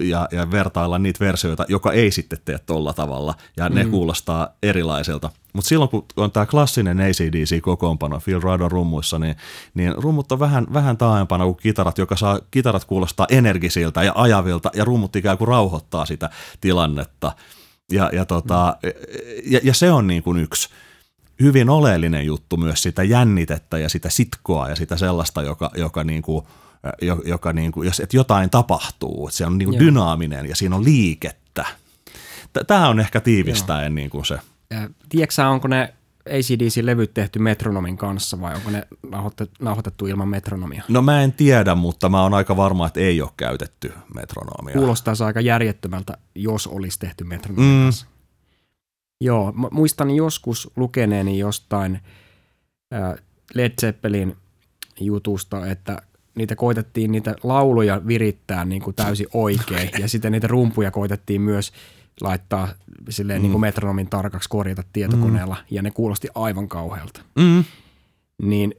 ja, ja vertailla niitä versioita, joka ei sitten tee tolla tavalla ja ne mm. kuulostaa erilaiselta. Mutta silloin kun on tämä klassinen ACDC-kokoonpano, Phil Rudd on rummuissa, niin, niin rummut on vähän, vähän taaempana kuin kitarat, joka saa kitarat kuulostaa energisiltä ja ajavilta ja rummut ikään kuin rauhoittaa sitä tilannetta. Ja, ja, tota, mm. ja, ja se on niin kuin yksi hyvin oleellinen juttu myös sitä jännitettä ja sitä sitkoa ja sitä sellaista, joka, joka niin kuin, joka niin kuin, jos, että jotain tapahtuu, että se on niin kuin dynaaminen ja siinä on liikettä. Tämä on ehkä tiivistäen niin kuin se. Tiedätkö onko ne ACDC-levyt tehty metronomin kanssa vai onko ne nauhoitettu ilman metronomia? No mä en tiedä, mutta mä oon aika varma, että ei ole käytetty metronomia. Kuulostaa aika järjettömältä, jos olisi tehty metronomin mm. kanssa. Joo, muistan joskus lukeneeni jostain Led Zeppelin jutusta, että niitä koitettiin niitä lauluja virittää niin kuin täysin oikein ja sitten niitä rumpuja koitettiin myös laittaa silleen mm. niin kuin metronomin tarkaksi korjata tietokoneella mm. ja ne kuulosti aivan kauhealta. Mm. Niin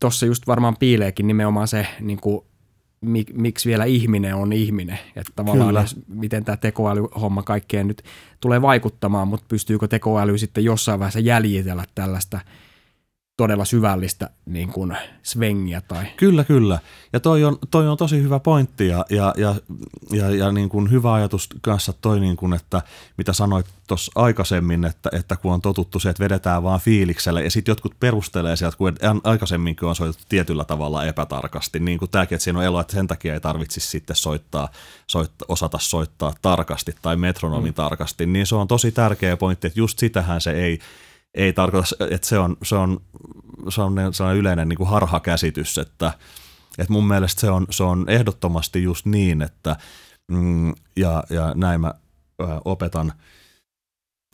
tossa just varmaan piileekin nimenomaan se niin kuin mik, miksi vielä ihminen on ihminen. Että tavallaan Kyllä. edes, miten tämä tekoälyhomma kaikkeen nyt tulee vaikuttamaan, mutta pystyykö tekoäly sitten jossain vaiheessa jäljitellä tällaista todella syvällistä niin kuin svengiä tai Kyllä, kyllä. Ja toi on, toi on tosi hyvä pointti ja, ja, ja, ja, ja niin kuin hyvä ajatus kanssa toi, niin kuin, että mitä sanoit tuossa aikaisemmin, että, että kun on totuttu se, että vedetään vaan fiilikselle ja sitten jotkut perustelee sieltä, kun aikaisemminkin on soitettu tietyllä tavalla epätarkasti, niin kuin tämäkin, että siinä on elo, että sen takia ei tarvitsisi sitten soittaa, soittaa osata soittaa tarkasti tai metronomin mm. tarkasti, niin se on tosi tärkeä pointti, että just sitähän se ei, ei tarkoita, että se on, se on, se on sellainen yleinen niin kuin harhakäsitys, että, että mun mielestä se on, se on ehdottomasti just niin, että mm, ja, ja näin mä opetan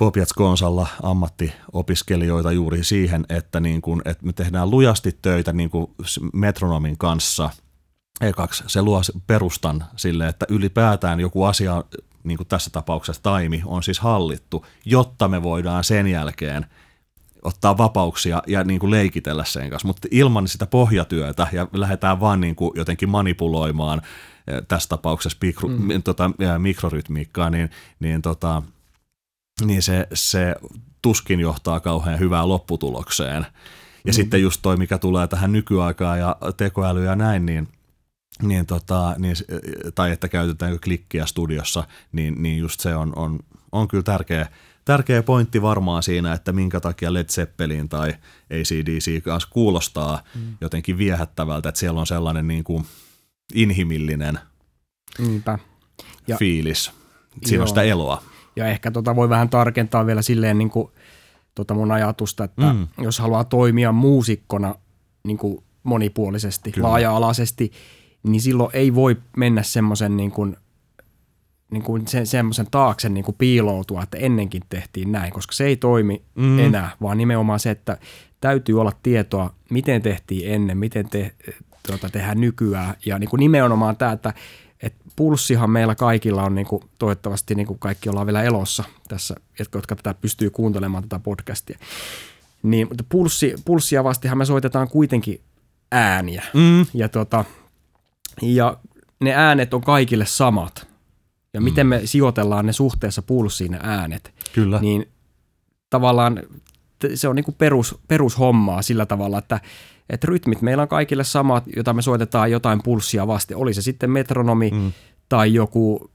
Popiats-Konsalla ammattiopiskelijoita juuri siihen, että, niin kuin, että me tehdään lujasti töitä niin kuin metronomin kanssa. Ekaksi se luo perustan sille, että ylipäätään joku asia, niin kuin tässä tapauksessa taimi, on siis hallittu, jotta me voidaan sen jälkeen – ottaa vapauksia ja niin kuin leikitellä sen kanssa, mutta ilman sitä pohjatyötä ja lähdetään vaan niin kuin jotenkin manipuloimaan eh, tässä tapauksessa mikro, mm. tota, mikrorytmiikkaa, niin, niin, tota, niin se, se tuskin johtaa kauhean hyvään lopputulokseen. Ja mm. sitten just toi, mikä tulee tähän nykyaikaan ja tekoäly ja näin, niin niin tota, niin, tai että käytetäänkö klikkiä studiossa, niin, niin just se on, on, on kyllä tärkeä, tärkeä pointti varmaan siinä, että minkä takia Led Zeppelin tai ACDC kanssa kuulostaa mm. jotenkin viehättävältä, että siellä on sellainen niin kuin inhimillinen Niinpä. Ja, fiilis. Siinä joo. on sitä eloa. Ja ehkä tota voi vähän tarkentaa vielä silleen niin kuin, tota mun ajatusta, että mm. jos haluaa toimia muusikkona niin kuin monipuolisesti, Kyllä. laaja-alaisesti, niin silloin ei voi mennä semmoisen niin kuin niin kuin se, semmoisen taakse niin kuin piiloutua, että ennenkin tehtiin näin, koska se ei toimi mm. enää, vaan nimenomaan se, että täytyy olla tietoa, miten tehtiin ennen, miten te, tuota, tehdään nykyään. Ja niin kuin nimenomaan tämä, että, että pulssihan meillä kaikilla on, niin kuin, toivottavasti niin kuin kaikki ollaan vielä elossa tässä, jotka tätä pystyy kuuntelemaan tätä podcastia. Niin, mutta pulssi, pulssia vastihan me soitetaan kuitenkin ääniä. Mm. Ja, tuota, ja ne äänet on kaikille samat ja miten mm. me sijoitellaan ne suhteessa pulssiin ne äänet. Kyllä. Niin tavallaan se on niin kuin perus, perushommaa sillä tavalla, että, että rytmit meillä on kaikille samat, jota me soitetaan jotain pulssia vasten. Oli se sitten metronomi mm. tai joku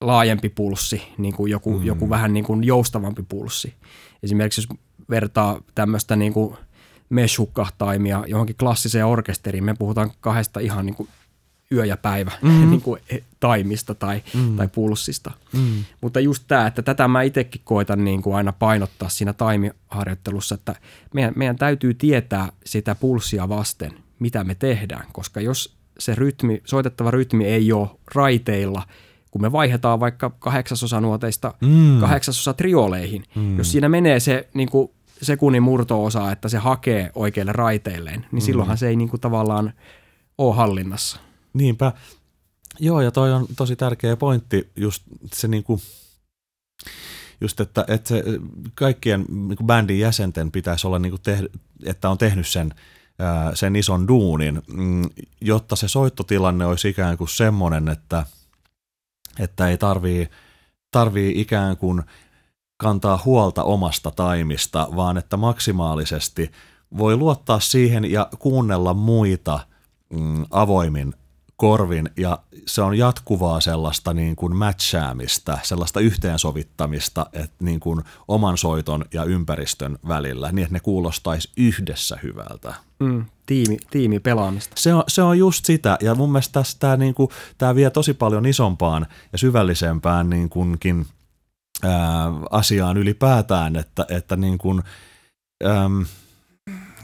laajempi pulssi, niin kuin joku, mm. joku vähän niin kuin joustavampi pulssi. Esimerkiksi jos vertaa tämmöistä niin kuin mesh-hukkahtaimia johonkin klassiseen orkesteriin, me puhutaan kahdesta ihan niin kuin yö ja päivä mm. niin kuin taimista tai, mm. tai pulssista. Mm. Mutta just tämä, että tätä mä itsekin koitan niin kuin aina painottaa siinä taimiharjoittelussa, että meidän, meidän täytyy tietää sitä pulssia vasten, mitä me tehdään, koska jos se rytmi, soitettava rytmi ei ole raiteilla, kun me vaihdetaan vaikka kahdeksasosanuoteista mm. kahdeksasosa trioleihin, mm. jos siinä menee se niin kuin sekunnin murto-osa, että se hakee oikeille raiteilleen, niin mm. silloinhan se ei niin kuin tavallaan ole hallinnassa. Niinpä. Joo, ja toi on tosi tärkeä pointti, just se niinku, just että, että se kaikkien niinku bändin jäsenten pitäisi olla, niinku te, että on tehnyt sen, sen ison duunin, mm, jotta se soittotilanne olisi ikään kuin semmoinen, että, että ei tarvii, tarvii ikään kuin kantaa huolta omasta taimista, vaan että maksimaalisesti voi luottaa siihen ja kuunnella muita mm, avoimin korvin ja se on jatkuvaa sellaista niin kuin matchaamista, sellaista yhteensovittamista että niin kuin oman soiton ja ympäristön välillä, niin että ne kuulostaisi yhdessä hyvältä. Mm, tiimi, tiimi pelaamista. Se on, se on just sitä ja mun mielestä tämä, niin kuin, vie tosi paljon isompaan ja syvällisempään niin kunkin, ää, asiaan ylipäätään, että, että niin kuin, äm,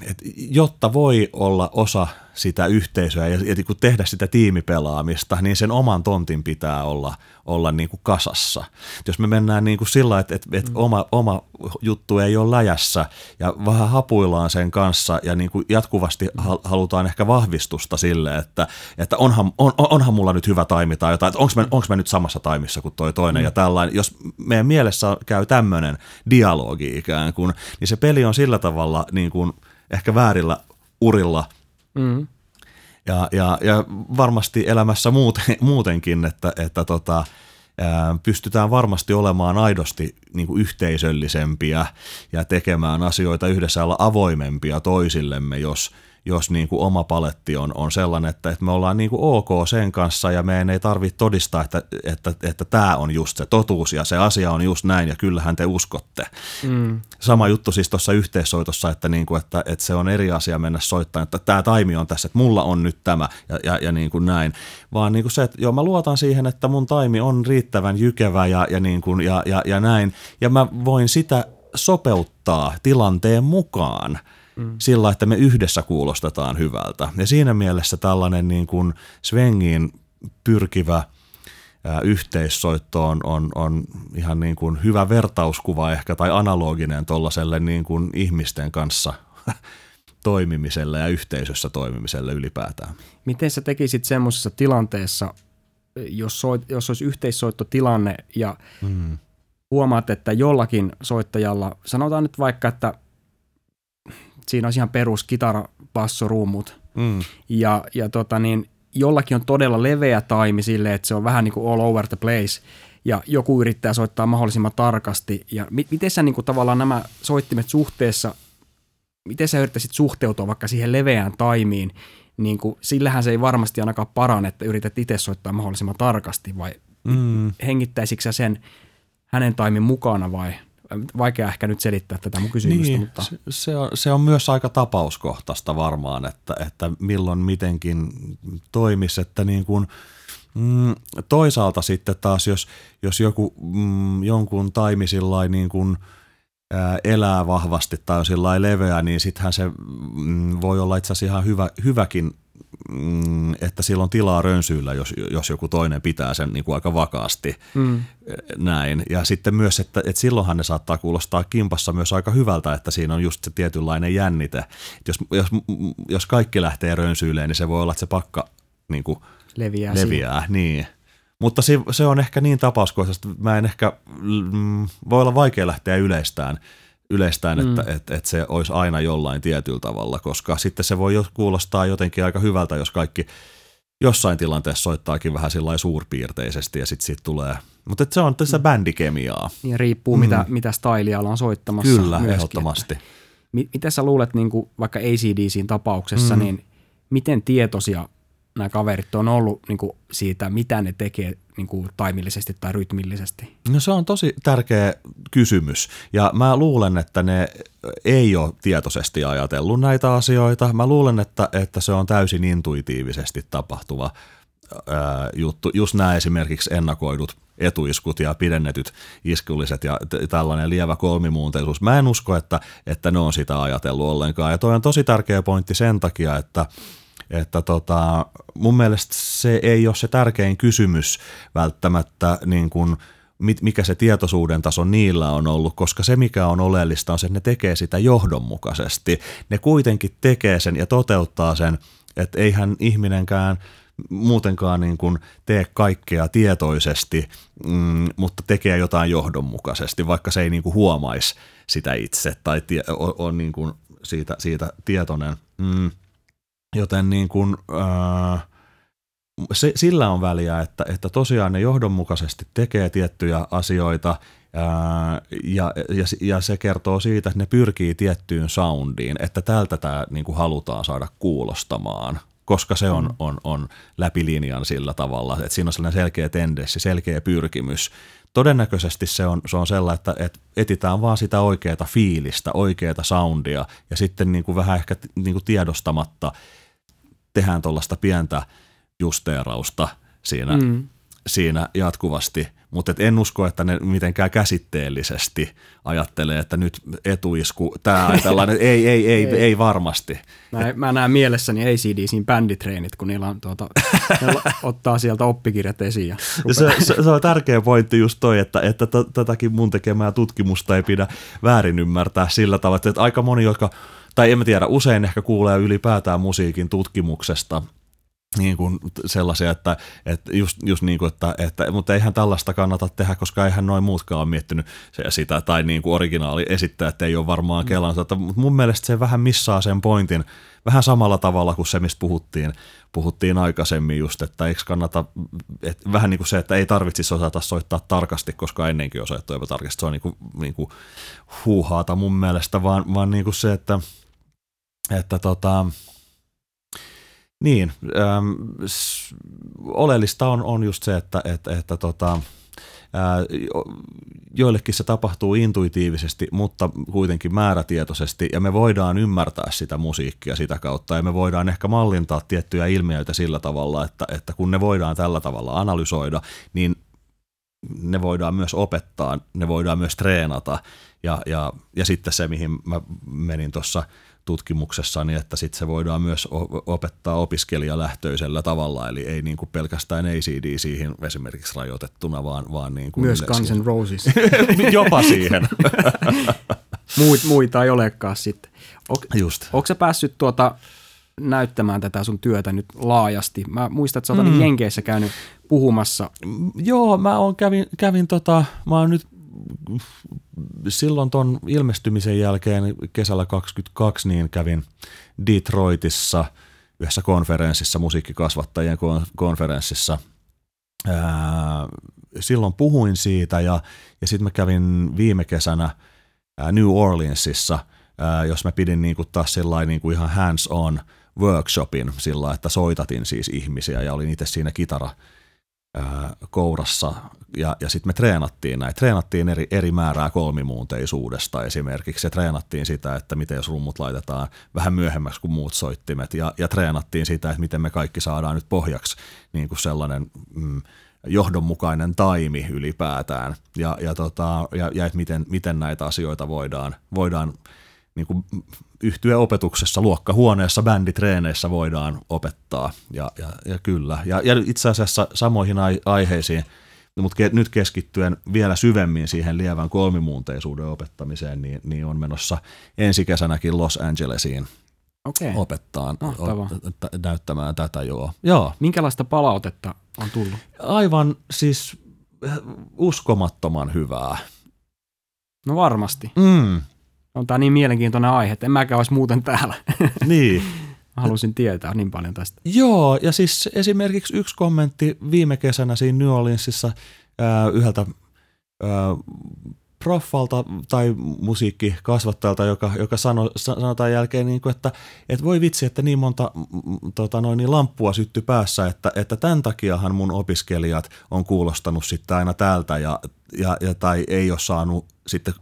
et jotta voi olla osa sitä yhteisöä ja, ja kun tehdä sitä tiimipelaamista, niin sen oman tontin pitää olla, olla niin kuin kasassa. Et jos me mennään niin kuin sillä, että, että, että mm. oma, oma juttu ei ole läjässä ja vähän hapuillaan sen kanssa ja niin kuin jatkuvasti mm. halutaan ehkä vahvistusta sille, että, että onhan, on, onhan mulla nyt hyvä taimi tai jotain, että onko mä, onko mä nyt samassa taimissa kuin toi toinen mm. ja tällainen. Jos meidän mielessä käy tämmöinen dialogi ikään kuin, niin se peli on sillä tavalla niin kuin – ehkä väärillä urilla, mm. Ja, ja, ja varmasti elämässä muuten, muutenkin, että, että tota, pystytään varmasti olemaan aidosti niin kuin yhteisöllisempiä ja tekemään asioita yhdessä olla avoimempia toisillemme, jos – jos niin kuin oma paletti on, on sellainen, että, että me ollaan niin kuin ok sen kanssa ja meidän ei tarvitse todistaa, että, että, että tämä on just se totuus ja se asia on just näin ja kyllähän te uskotte. Mm. Sama juttu siis tuossa yhteissoitossa, että, niin kuin, että, että se on eri asia mennä soittamaan, että tämä taimi on tässä, että mulla on nyt tämä ja, ja, ja niin kuin näin. Vaan niin kuin se, että joo mä luotan siihen, että mun taimi on riittävän jykevä ja, ja, niin kuin, ja, ja, ja näin ja mä voin sitä sopeuttaa tilanteen mukaan – mm. sillä, että me yhdessä kuulostetaan hyvältä. Ja siinä mielessä tällainen niin kuin Svengiin pyrkivä ää, yhteissoitto on, on, on ihan niin kuin hyvä vertauskuva ehkä tai analoginen tuollaiselle niin kuin ihmisten kanssa toimimiselle ja yhteisössä toimimiselle ylipäätään. Miten sä tekisit semmoisessa tilanteessa, jos, soit, jos olisi yhteissoittotilanne ja mm. huomaat, että jollakin soittajalla, sanotaan nyt vaikka, että siinä on ihan perus kitara, basso, rummut. Mm. Ja, ja tota niin, jollakin on todella leveä taimi silleen, että se on vähän niin kuin all over the place. Ja joku yrittää soittaa mahdollisimman tarkasti. Ja mi- miten sä niin kuin tavallaan nämä soittimet suhteessa, miten sä yrittäisit suhteutua vaikka siihen leveään taimiin, niin kuin, sillähän se ei varmasti ainakaan parane, että yrität itse soittaa mahdollisimman tarkasti, vai mm. hengittäisikö sä sen hänen taimin mukana vai vaikea ehkä nyt selittää tätä mun kysymystä. Niin, mutta. Se, se, on, se on myös aika tapauskohtaista varmaan, että, että milloin mitenkin toimisi, että niin kuin, mm, toisaalta sitten taas, jos, jos joku mm, jonkun taimi niin kuin, ää, elää vahvasti tai on leveä, niin sittenhän se mm, voi olla itse asiassa ihan hyvä, hyväkin että sillä on tilaa rönsyillä, jos, jos joku toinen pitää sen niin kuin aika vakaasti mm. näin. Ja sitten myös, että, että silloinhan ne saattaa kuulostaa kimpassa myös aika hyvältä, että siinä on just se tietynlainen jännite. Jos, jos, jos kaikki lähtee rönsyilleen, niin se voi olla, että se pakka niin kuin leviää. leviää niin. Mutta se, se on ehkä niin tapauskohtaisesti, mä en ehkä, mm, voi olla vaikea lähteä yleistään – yleistään, mm. että, että, että se olisi aina jollain tietyllä tavalla, koska sitten se voi kuulostaa jotenkin aika hyvältä, jos kaikki jossain tilanteessa soittaakin vähän sillä suurpiirteisesti ja sitten siitä tulee, mutta se on tässä mm. bändikemiaa. Ja riippuu mm. mitä, mitä stylia ollaan soittamassa. Kyllä, myöskin, ehdottomasti. Että, miten sä luulet niin kuin vaikka ACDCin tapauksessa, mm. niin miten tietoisia nämä kaverit on ollut niin kuin siitä, mitä ne tekee niin kuin taimillisesti tai rytmillisesti? No se on tosi tärkeä kysymys ja mä luulen, että ne ei ole tietoisesti ajatellut näitä asioita. Mä luulen, että, että se on täysin intuitiivisesti tapahtuva ää, juttu. Just nämä esimerkiksi ennakoidut etuiskut ja pidennetyt iskulliset ja t- tällainen lievä kolmimuunteisuus. Mä en usko, että, että ne on sitä ajatellut ollenkaan. Ja toi on tosi tärkeä pointti sen takia, että – että tota, mun mielestä se ei ole se tärkein kysymys välttämättä niin kuin, mikä se tietoisuuden taso niillä on ollut, koska se mikä on oleellista on se, että ne tekee sitä johdonmukaisesti. Ne kuitenkin tekee sen ja toteuttaa sen, että eihän ihminenkään muutenkaan niin kuin tee kaikkea tietoisesti, mm, mutta tekee jotain johdonmukaisesti, vaikka se ei niin kuin huomaisi sitä itse tai tie, on, on niin kuin siitä, siitä tietoinen. Mm. Joten niin kuin, ää, se, sillä on väliä, että, että tosiaan ne johdonmukaisesti tekee tiettyjä asioita ää, ja, ja, ja se kertoo siitä, että ne pyrkii tiettyyn soundiin, että tältä tämä niin kuin halutaan saada kuulostamaan koska se on, mm. on, on läpi linjan sillä tavalla, että siinä on sellainen selkeä tendenssi, selkeä pyrkimys. Todennäköisesti se on, se on sellainen, että, että etitään vaan sitä oikeaa fiilistä, oikeaa soundia ja sitten niin kuin vähän ehkä niin kuin tiedostamatta – tehdään tuollaista pientä justeerausta siinä, mm. Siinä jatkuvasti, mutta en usko, että ne mitenkään käsitteellisesti ajattelee, että nyt etuisku, tämä tällainen, ei, ei, ei, ei, ei varmasti. Mä, mä näen mielessäni ACDCin bänditreenit, kun niillä on tuota, ottaa sieltä oppikirjat esiin. Ja se, se, se, on tärkeä pointti just toi, että, että tätäkin mun tekemää tutkimusta ei pidä väärin ymmärtää sillä tavalla, että aika moni, jotka tai en mä tiedä, usein ehkä kuulee ylipäätään musiikin tutkimuksesta niin kuin sellaisia, että, että just, just niin kuin, että, että, mutta eihän tällaista kannata tehdä, koska eihän noin muutkaan ole miettinyt se, sitä, tai niin kuin originaali että ei ole varmaan kelansa, mutta mun mielestä se vähän missaa sen pointin, vähän samalla tavalla kuin se, mistä puhuttiin, puhuttiin aikaisemmin just, että eikö kannata, että vähän niin kuin se, että ei tarvitsisi osata soittaa tarkasti, koska ennenkin jopa tarkasti, se on niin kuin, niin kuin huuhaata mun mielestä, vaan, vaan niin kuin se, että, että tota, niin, ähm, oleellista on, on just se, että, että, että tota, ää, joillekin se tapahtuu intuitiivisesti, mutta kuitenkin määrätietoisesti, ja me voidaan ymmärtää sitä musiikkia sitä kautta, ja me voidaan ehkä mallintaa tiettyjä ilmiöitä sillä tavalla, että, että kun ne voidaan tällä tavalla analysoida, niin ne voidaan myös opettaa, ne voidaan myös treenata, ja, ja, ja sitten se, mihin mä menin tuossa – tutkimuksessa, niin että sit se voidaan myös opettaa opiskelijalähtöisellä tavalla, eli ei niin kuin pelkästään ACD siihen esimerkiksi rajoitettuna, vaan, vaan niin kuin Myös Guns N' Roses. Jopa siihen. Muit, muita ei olekaan sitten. Just. Onko sä päässyt tuota näyttämään tätä sun työtä nyt laajasti? Mä muistan, että sä oot mm. Jenkeissä käynyt puhumassa. Joo, mä oon kävin, kävin tota, mä oon nyt silloin tuon ilmestymisen jälkeen kesällä 22 niin kävin Detroitissa yhdessä konferenssissa, musiikkikasvattajien konferenssissa. silloin puhuin siitä ja, ja sitten mä kävin viime kesänä New Orleansissa, jos mä pidin niinku taas niinku ihan hands-on workshopin sillä, että soitatin siis ihmisiä ja olin itse siinä kitara kourassa ja, ja sitten me treenattiin näitä. Treenattiin eri, eri määrää kolmimuunteisuudesta. Esimerkiksi ja treenattiin sitä, että miten jos rummut laitetaan vähän myöhemmäksi kuin muut soittimet. Ja, ja treenattiin sitä, että miten me kaikki saadaan nyt pohjaksi niin kuin sellainen mm, johdonmukainen taimi ylipäätään. Ja, ja, tota, ja, ja että miten, miten näitä asioita voidaan, voidaan niin kuin yhtyä opetuksessa, luokkahuoneessa, bänditreeneissä voidaan opettaa. Ja, ja, ja kyllä. Ja, ja itse asiassa samoihin aiheisiin, mutta ke, nyt keskittyen vielä syvemmin siihen lievän kolmimuunteisuuden opettamiseen, niin, niin on menossa ensi kesänäkin Los Angelesiin okay. opettaa, o, näyttämään tätä joo. joo. Minkälaista palautetta on tullut? Aivan siis uskomattoman hyvää. No varmasti. Mm on tämä niin mielenkiintoinen aihe, että en mäkään olisi muuten täällä. Niin. Halusin tietää niin paljon tästä. Joo, ja siis esimerkiksi yksi kommentti viime kesänä siinä New Orleansissa ää, yhdeltä ää, proffalta tai musiikkikasvattajalta, joka, joka sanoi, sanotaan jälkeen, niin kuin, että, että voi vitsi, että niin monta tota noin, niin lamppua sytty päässä, että, että tämän takiahan mun opiskelijat on kuulostanut sitten aina täältä ja, ja, ja tai ei ole saanut sitten,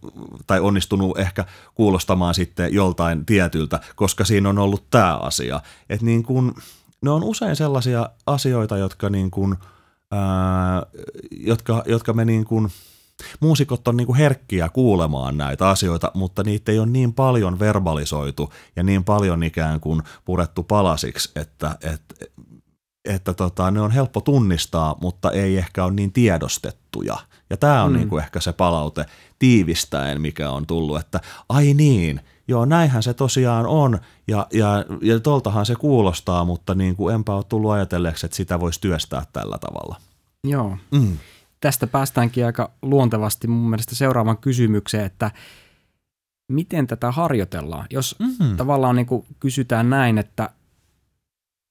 tai onnistunut ehkä kuulostamaan sitten joltain tietyltä, koska siinä on ollut tämä asia. Että niin kun, ne on usein sellaisia asioita, jotka, niin kun, ää, jotka, jotka me niin kun, muusikot on niin kuin herkkiä kuulemaan näitä asioita, mutta niitä ei ole niin paljon verbalisoitu ja niin paljon ikään kuin purettu palasiksi, että, että, että tota, ne on helppo tunnistaa, mutta ei ehkä ole niin tiedostettuja. Ja tämä on mm. niin kuin ehkä se palaute tiivistäen, mikä on tullut, että ai niin, joo näinhän se tosiaan on ja, ja, ja toltahan se kuulostaa, mutta niin kuin enpä ole tullut ajatelleeksi, että sitä voisi työstää tällä tavalla. Joo. Mm tästä päästäänkin aika luontevasti mun mielestä seuraavan kysymykseen, että miten tätä harjoitellaan? Jos mm-hmm. tavallaan niin kuin kysytään näin, että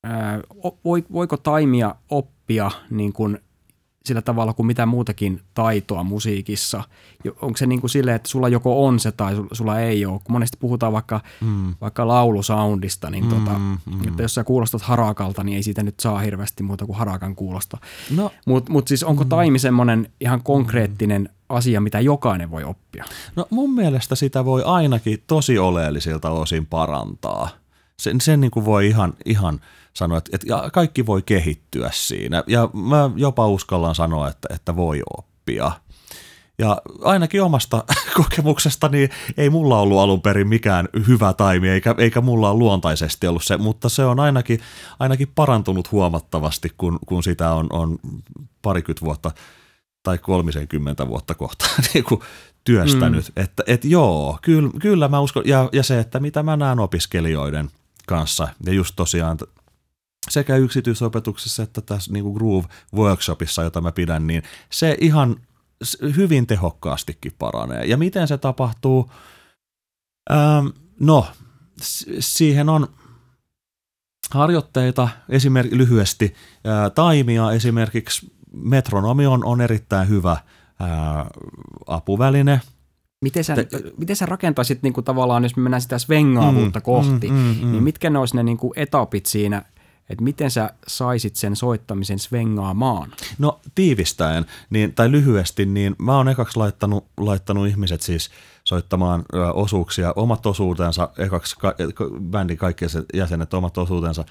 ää, voiko taimia oppia niin kuin sillä tavalla kuin mitä muutakin taitoa musiikissa? Onko se niin kuin silleen, että sulla joko on se tai sulla ei ole? Kun monesti puhutaan vaikka, mm. vaikka laulusoundista, niin tota, mm, mm. että jos sä kuulostat harakalta, niin ei siitä nyt saa hirveästi muuta kuin harakan kuulosta. No. Mutta mut siis onko mm. taimi semmoinen ihan konkreettinen asia, mitä jokainen voi oppia? No mun mielestä sitä voi ainakin tosi oleellisilta osin parantaa. Sen, sen niin kuin voi ihan, ihan – sanoi, että, että kaikki voi kehittyä siinä. Ja mä jopa uskallan sanoa, että, että voi oppia. Ja ainakin omasta kokemuksestani ei mulla ollut alun perin mikään hyvä taimi, eikä, eikä mulla ole luontaisesti ollut se, mutta se on ainakin, ainakin parantunut huomattavasti, kun, kun sitä on, on parikymmentä vuotta tai kolmisenkymmentä vuotta kohta niin kuin työstänyt. Mm. Että et joo, kyllä, kyllä mä uskon, ja, ja se, että mitä mä näen opiskelijoiden kanssa, ja just tosiaan sekä yksityisopetuksessa että tässä niin Groove Workshopissa, jota mä pidän, niin se ihan hyvin tehokkaastikin paranee. Ja miten se tapahtuu? Ähm, no, siihen on harjoitteita, esimerkiksi lyhyesti, ää, taimia esimerkiksi metronomi on, on erittäin hyvä ää, apuväline. Miten sä, Te, miten sä rakentaisit niin kuin tavallaan, jos me mennään sitä svengaavuutta mm, kohti, mm, mm, mm. niin mitkä ne olisi ne niin kuin etapit siinä, että miten sä saisit sen soittamisen svengaamaan? No tiivistäen, niin, tai lyhyesti, niin mä oon ekaksi laittanut, laittanut ihmiset siis soittamaan ö, osuuksia, omat osuutensa, ekaksi ka, bändin kaikki jäsenet omat osuutensa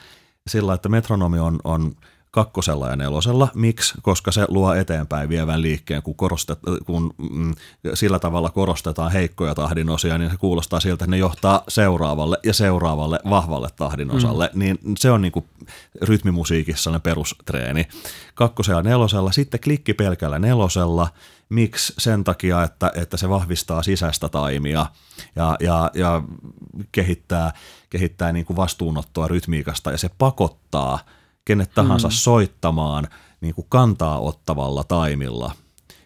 sillä, että metronomi on, on – kakkosella ja nelosella. Miksi? Koska se luo eteenpäin vievän liikkeen, kun, korostet, kun mm, sillä tavalla korostetaan heikkoja tahdin osia, niin se kuulostaa siltä, että ne johtaa seuraavalle ja seuraavalle vahvalle tahdin osalle. Mm. Niin se on niin kuin rytmimusiikissa ne perustreeni. Kakkosella ja nelosella, sitten klikki pelkällä nelosella. Miksi? Sen takia, että, että se vahvistaa sisäistä taimia ja, ja, ja kehittää, kehittää niin kuin vastuunottoa rytmiikasta ja se pakottaa – kenet tahansa mm. soittamaan niin kuin kantaa ottavalla taimilla.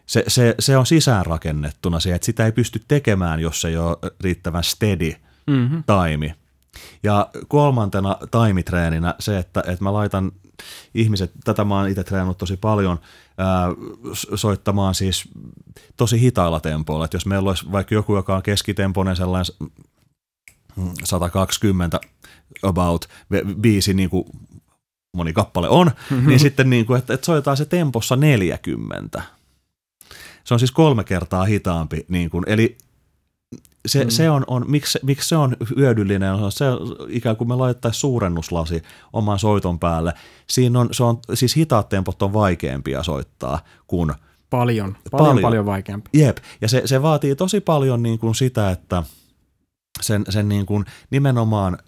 Se, se, se on sisäänrakennettuna se, että sitä ei pysty tekemään, jos ei ole riittävän steady mm-hmm. taimi. Ja kolmantena taimitreeninä se, että, että mä laitan ihmiset, tätä mä oon itse treenannut tosi paljon, ää, soittamaan siis tosi hitailla tempoilla. Että jos meillä olisi vaikka joku, joka on keskitempoinen sellainen 120 about biisi niin kuin moni kappale on, mm-hmm. niin sitten niin kuin, että, että soitetaan se tempossa 40. Se on siis kolme kertaa hitaampi, niin kuin, eli se, mm. se on, on miksi, miksi se on hyödyllinen, se on ikään kuin me laittaisiin suurennuslasi oman soiton päälle. Siinä on, se on, siis hitaat tempot on vaikeampia soittaa kuin Paljon, paljon, paljon, paljon vaikeampi. Jep, ja se, se vaatii tosi paljon niin kuin sitä, että sen, sen niin kuin nimenomaan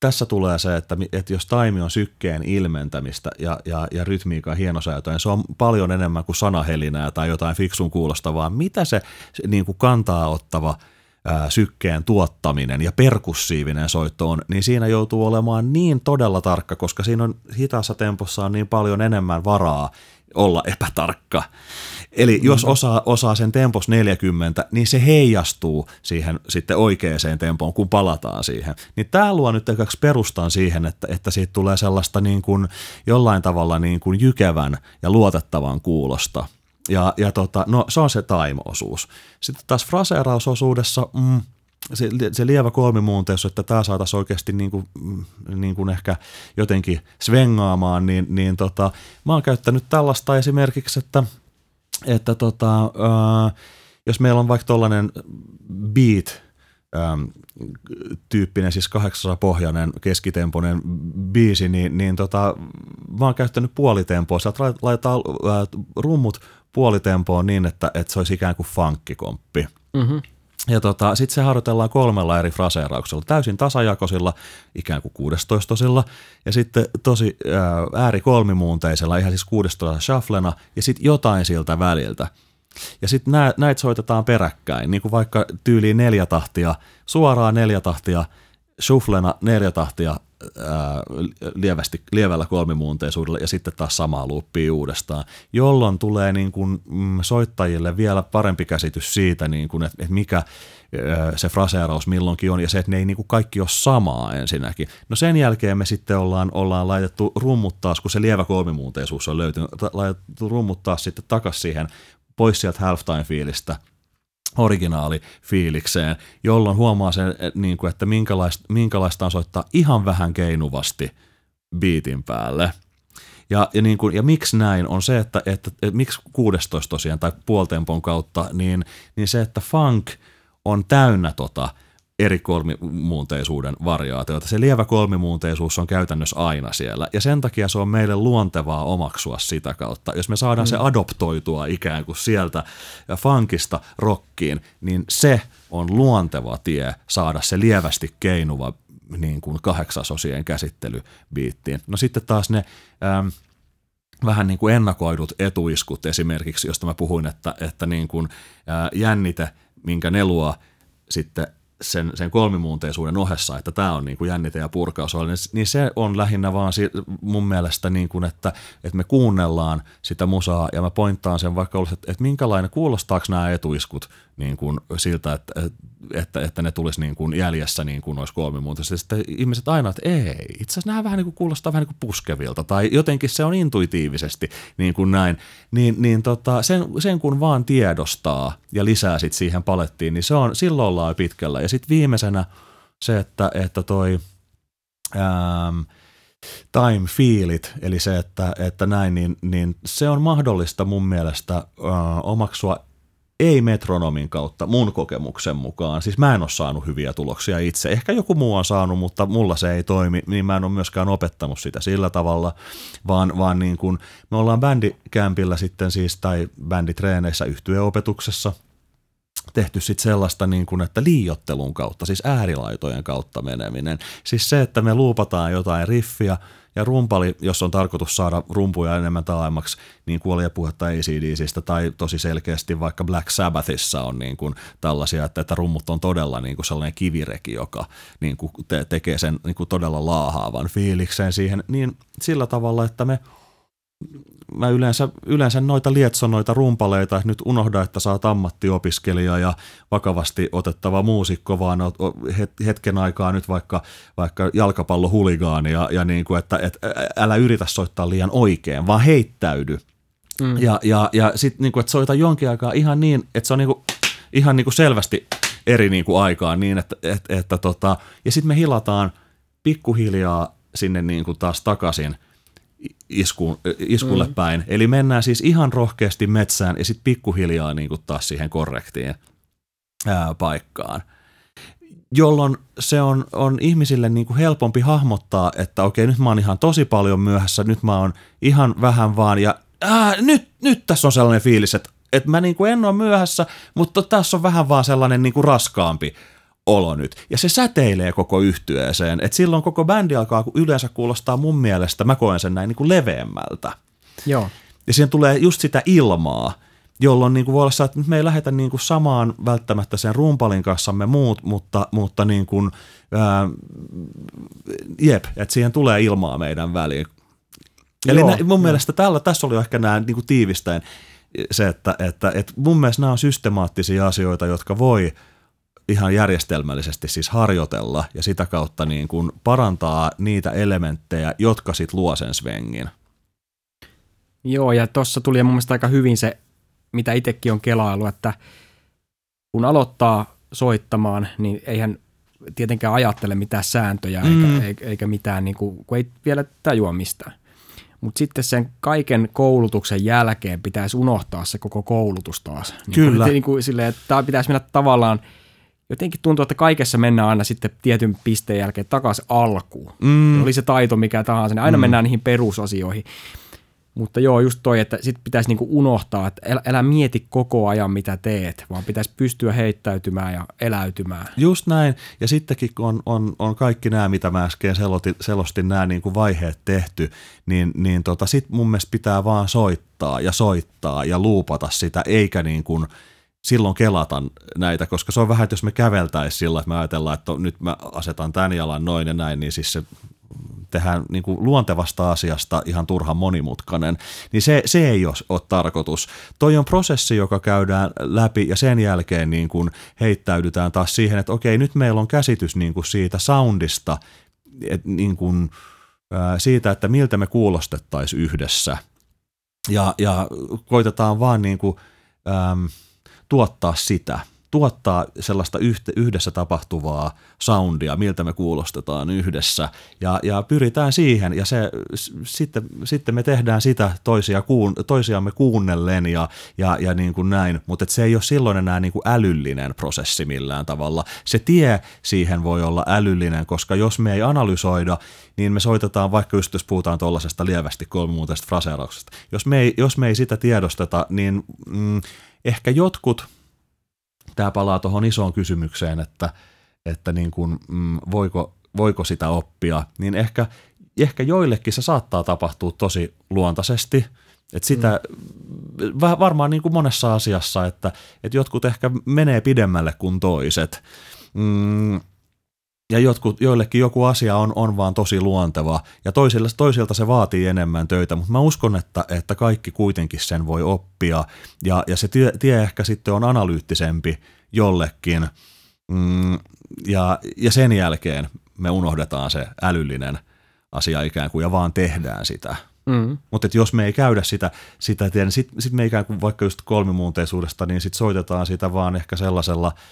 tässä tulee se, että, että jos taimi on sykkeen ilmentämistä ja, ja, ja rytmiikan hienosäätöä, se on paljon enemmän kuin sanahelinää tai jotain fiksun kuulostavaa. Mitä se, se niin kuin kantaa ottava ää, sykkeen tuottaminen ja perkussiivinen soitto on, niin siinä joutuu olemaan niin todella tarkka, koska siinä on hitaassa tempossa on niin paljon enemmän varaa olla epätarkka. Eli jos mm-hmm. osaa, osaa sen tempos 40, niin se heijastuu siihen sitten oikeaan tempoon, kun palataan siihen. Niin tämä luo nyt kaksi perustan siihen, että, että siitä tulee sellaista niin kuin jollain tavalla niin kuin jykevän ja luotettavan kuulosta. Ja, ja tota, no, se on se time-osuus. Sitten taas fraseerausosuudessa, mm, se, se lievä kolmimuunteus, että tämä saataisiin oikeasti niin kuin, mm, niin kuin ehkä jotenkin svengaamaan, niin, niin tota, mä oon käyttänyt tällaista esimerkiksi, että – että tota, äh, jos meillä on vaikka tuollainen beat, ähm, tyyppinen, siis 800 pohjainen keskitempoinen biisi, niin, niin tota, mä oon käyttänyt puolitempoa. Sieltä laitetaan äh, rummut puolitempoon niin, että, että se olisi ikään kuin funkkikomppi. Mm-hmm. Ja tota, sitten se harjoitellaan kolmella eri fraseerauksella, täysin tasajakoisilla, ikään kuin kuudestostosilla, ja sitten tosi ää, äärikolmimuunteisella, ihan siis kuudestoista shufflena, ja sitten jotain siltä väliltä. Ja sitten näitä soitetaan peräkkäin, niin kuin vaikka tyyliin neljä tahtia, suoraan neljä tahtia, shufflena neljä tahtia ää, lievästi, lievällä kolmimuunteisuudella ja sitten taas samaa luuppia uudestaan, jolloin tulee niin kuin, mm, soittajille vielä parempi käsitys siitä, niin kuin, että, että mikä se fraseeraus milloinkin on ja se, että ne ei niin kuin kaikki ole samaa ensinnäkin. No sen jälkeen me sitten ollaan, ollaan laitettu rummut taas, kun se lievä kolmimuunteisuus on löytynyt, laitettu rummut taas sitten takaisin siihen pois sieltä halftime-fiilistä – originaali fiilikseen, jolloin huomaa sen, niin kuin, että minkälaista, minkälaista on soittaa ihan vähän keinuvasti biitin päälle. Ja, ja, niin kuin, ja miksi näin on se, että, että, että miksi 16 tosiaan tai puoltempon kautta, niin, niin se, että funk on täynnä tota – eri kolmimuunteisuuden variaatioita. Se lievä kolmimuunteisuus on käytännössä aina siellä, ja sen takia se on meille luontevaa omaksua sitä kautta. Jos me saadaan mm. se adoptoitua ikään kuin sieltä funkista rockiin, niin se on luonteva tie saada se lievästi keinuva niin kuin kahdeksasosien käsittelybiittiin. No sitten taas ne... Ähm, vähän niin kuin ennakoidut etuiskut esimerkiksi, josta mä puhuin, että, että niin kuin, ää, jännite, minkä ne luo sitten sen, sen kolmimuunteisuuden ohessa, että tämä on niin kuin jännite ja purkaus, niin se on lähinnä vaan mun mielestä, niin kuin, että, että me kuunnellaan sitä musaa ja mä pointtaan sen vaikka olisi, että, että minkälainen, kuulostaako nämä etuiskut niin kuin siltä, että, että, että ne tulisi niin kuin jäljessä niin kuin olisi kolmimuunteisesti. Sitten ihmiset aina, että ei, itse asiassa nämä vähän niin kuin kuulostaa vähän niin kuin puskevilta tai jotenkin se on intuitiivisesti niin kuin näin. Niin, niin tota, sen, sen kun vaan tiedostaa ja lisää sit siihen palettiin, niin se on, silloin ollaan pitkällä. Ja sitten viimeisenä se, että, että toi ähm, time feelit, eli se, että, että näin, niin, niin se on mahdollista mun mielestä äh, omaksua ei metronomin kautta mun kokemuksen mukaan. Siis mä en ole saanut hyviä tuloksia itse. Ehkä joku muu on saanut, mutta mulla se ei toimi, niin mä en ole myöskään opettanut sitä sillä tavalla, vaan, vaan niin kuin me ollaan bändikämpillä sitten siis, tai bänditreeneissä yhtyeopetuksessa tehty sitten sellaista niin kuin, että liiottelun kautta, siis äärilaitojen kautta meneminen. Siis se, että me luupataan jotain riffiä, ja rumpali, jos on tarkoitus saada rumpuja enemmän taaemmaksi, niin kuolia puhetta ACDCistä tai tosi selkeästi vaikka Black Sabbathissa on niin kuin tällaisia, että, että rummut on todella niin kuin sellainen kivireki, joka niin kuin te, tekee sen niin kuin todella laahaavan fiilikseen siihen, niin sillä tavalla, että me – mä yleensä, yleensä noita lietsonoita rumpaleita, nyt unohda, että oot ammattiopiskelija ja vakavasti otettava muusikko, vaan hetken aikaa nyt vaikka, vaikka jalkapallohuligaani ja, ja niin kuin, että, että älä yritä soittaa liian oikein, vaan heittäydy. Mm. Ja, ja, ja sitten niin kuin, että soita jonkin aikaa ihan niin, että se on niin kuin, ihan niin kuin selvästi eri niin kuin aikaan niin, että, että, että tota, ja sitten me hilataan pikkuhiljaa sinne niin kuin taas takaisin – isku, iskulle mm. päin. Eli mennään siis ihan rohkeasti metsään ja sitten pikkuhiljaa niin kuin taas siihen korrektiin ää, paikkaan. Jolloin se on, on ihmisille niin kuin helpompi hahmottaa, että okei, nyt mä oon ihan tosi paljon myöhässä, nyt mä oon ihan vähän vaan ja ää, nyt, nyt tässä on sellainen fiilis, että, että mä niin kuin en ole myöhässä, mutta tässä on vähän vaan sellainen niin kuin raskaampi olo nyt. Ja se säteilee koko yhtyeeseen. Et silloin koko bändi alkaa yleensä kuulostaa mun mielestä, mä koen sen näin niin kuin leveämmältä. Joo. Ja siihen tulee just sitä ilmaa, jolloin niin kuin voi olla että me ei lähetä niin kuin samaan välttämättä sen rumpalin kanssa me muut, mutta, mutta niin kuin, ää, jep, että siihen tulee ilmaa meidän väliin. Eli Joo, nä, mun jo. mielestä tällä, tässä oli ehkä nämä niin kuin tiivistäen se, että, että, että mun mielestä nämä on systemaattisia asioita, jotka voi – ihan järjestelmällisesti siis harjoitella ja sitä kautta niin kuin parantaa niitä elementtejä, jotka sitten luo sen svengin. Joo, ja tuossa tuli mun mielestä aika hyvin se, mitä itsekin on kelailu, että kun aloittaa soittamaan, niin eihän tietenkään ajattele mitään sääntöjä mm. eikä, eikä mitään, niin kuin, kun ei vielä tajua mistään. Mutta sitten sen kaiken koulutuksen jälkeen pitäisi unohtaa se koko koulutus taas. Niin Kyllä. Niin kuin, silleen, että tämä pitäisi mennä tavallaan – jotenkin tuntuu, että kaikessa mennään aina sitten tietyn pisteen jälkeen takaisin alkuun. Mm. Oli se taito mikä tahansa, niin aina mm. mennään niihin perusasioihin. Mutta joo, just toi, että sit pitäisi niinku unohtaa, että älä, älä mieti koko ajan mitä teet, vaan pitäisi pystyä heittäytymään ja eläytymään. Just näin. Ja sittenkin kun on, on, on kaikki nämä, mitä mä äsken selostin, selostin nämä niin kuin vaiheet tehty, niin, niin tota, sit mun mielestä pitää vaan soittaa ja soittaa ja luupata sitä, eikä niin kuin – silloin kelata näitä, koska se on vähän, että jos me käveltäisiin sillä, että me ajatellaan, että nyt mä asetan tämän jalan noin ja näin, niin siis se tehdään niin kuin luontevasta asiasta ihan turhan monimutkainen, niin se, se ei ole, ole tarkoitus. Toi on prosessi, joka käydään läpi ja sen jälkeen niin kuin heittäydytään taas siihen, että okei, nyt meillä on käsitys niin kuin siitä soundista, et niin kuin, siitä, että miltä me kuulostettaisiin yhdessä. Ja, ja koitetaan vaan niin kuin, ähm, tuottaa sitä, tuottaa sellaista yhdessä tapahtuvaa soundia, miltä me kuulostetaan yhdessä. Ja, ja pyritään siihen ja se, sitten, sitten me tehdään sitä toisia kuun, toisiamme kuunnellen ja, ja, ja niin kuin näin, mutta se ei ole silloin enää niin kuin älyllinen prosessi millään tavalla. Se tie siihen voi olla älyllinen, koska jos me ei analysoida, niin me soitetaan, vaikka just jos puhutaan tuollaisesta lievästi kolmimuuteisesta fraseerauksesta, jos me ei, jos me ei sitä tiedosteta, niin mm, ehkä jotkut, tämä palaa tuohon isoon kysymykseen, että, että niin kuin, mm, voiko, voiko sitä oppia, niin ehkä, ehkä joillekin se saattaa tapahtua tosi luontaisesti, että sitä mm. varmaan niin kuin monessa asiassa, että, että jotkut ehkä menee pidemmälle kuin toiset, mm, ja jotkut, joillekin joku asia on, on vaan tosi luonteva ja toisilla, toisilta se vaatii enemmän töitä, mutta mä uskon, että, että kaikki kuitenkin sen voi oppia ja, ja se tie, tie ehkä sitten on analyyttisempi jollekin mm, ja, ja sen jälkeen me unohdetaan se älyllinen asia ikään kuin ja vaan tehdään sitä. Mm. Mutta jos me ei käydä sitä, sitä niin sitten sit me ikään kuin vaikka just kolmimuunteisuudesta, niin sitten soitetaan sitä vaan ehkä sellaisella –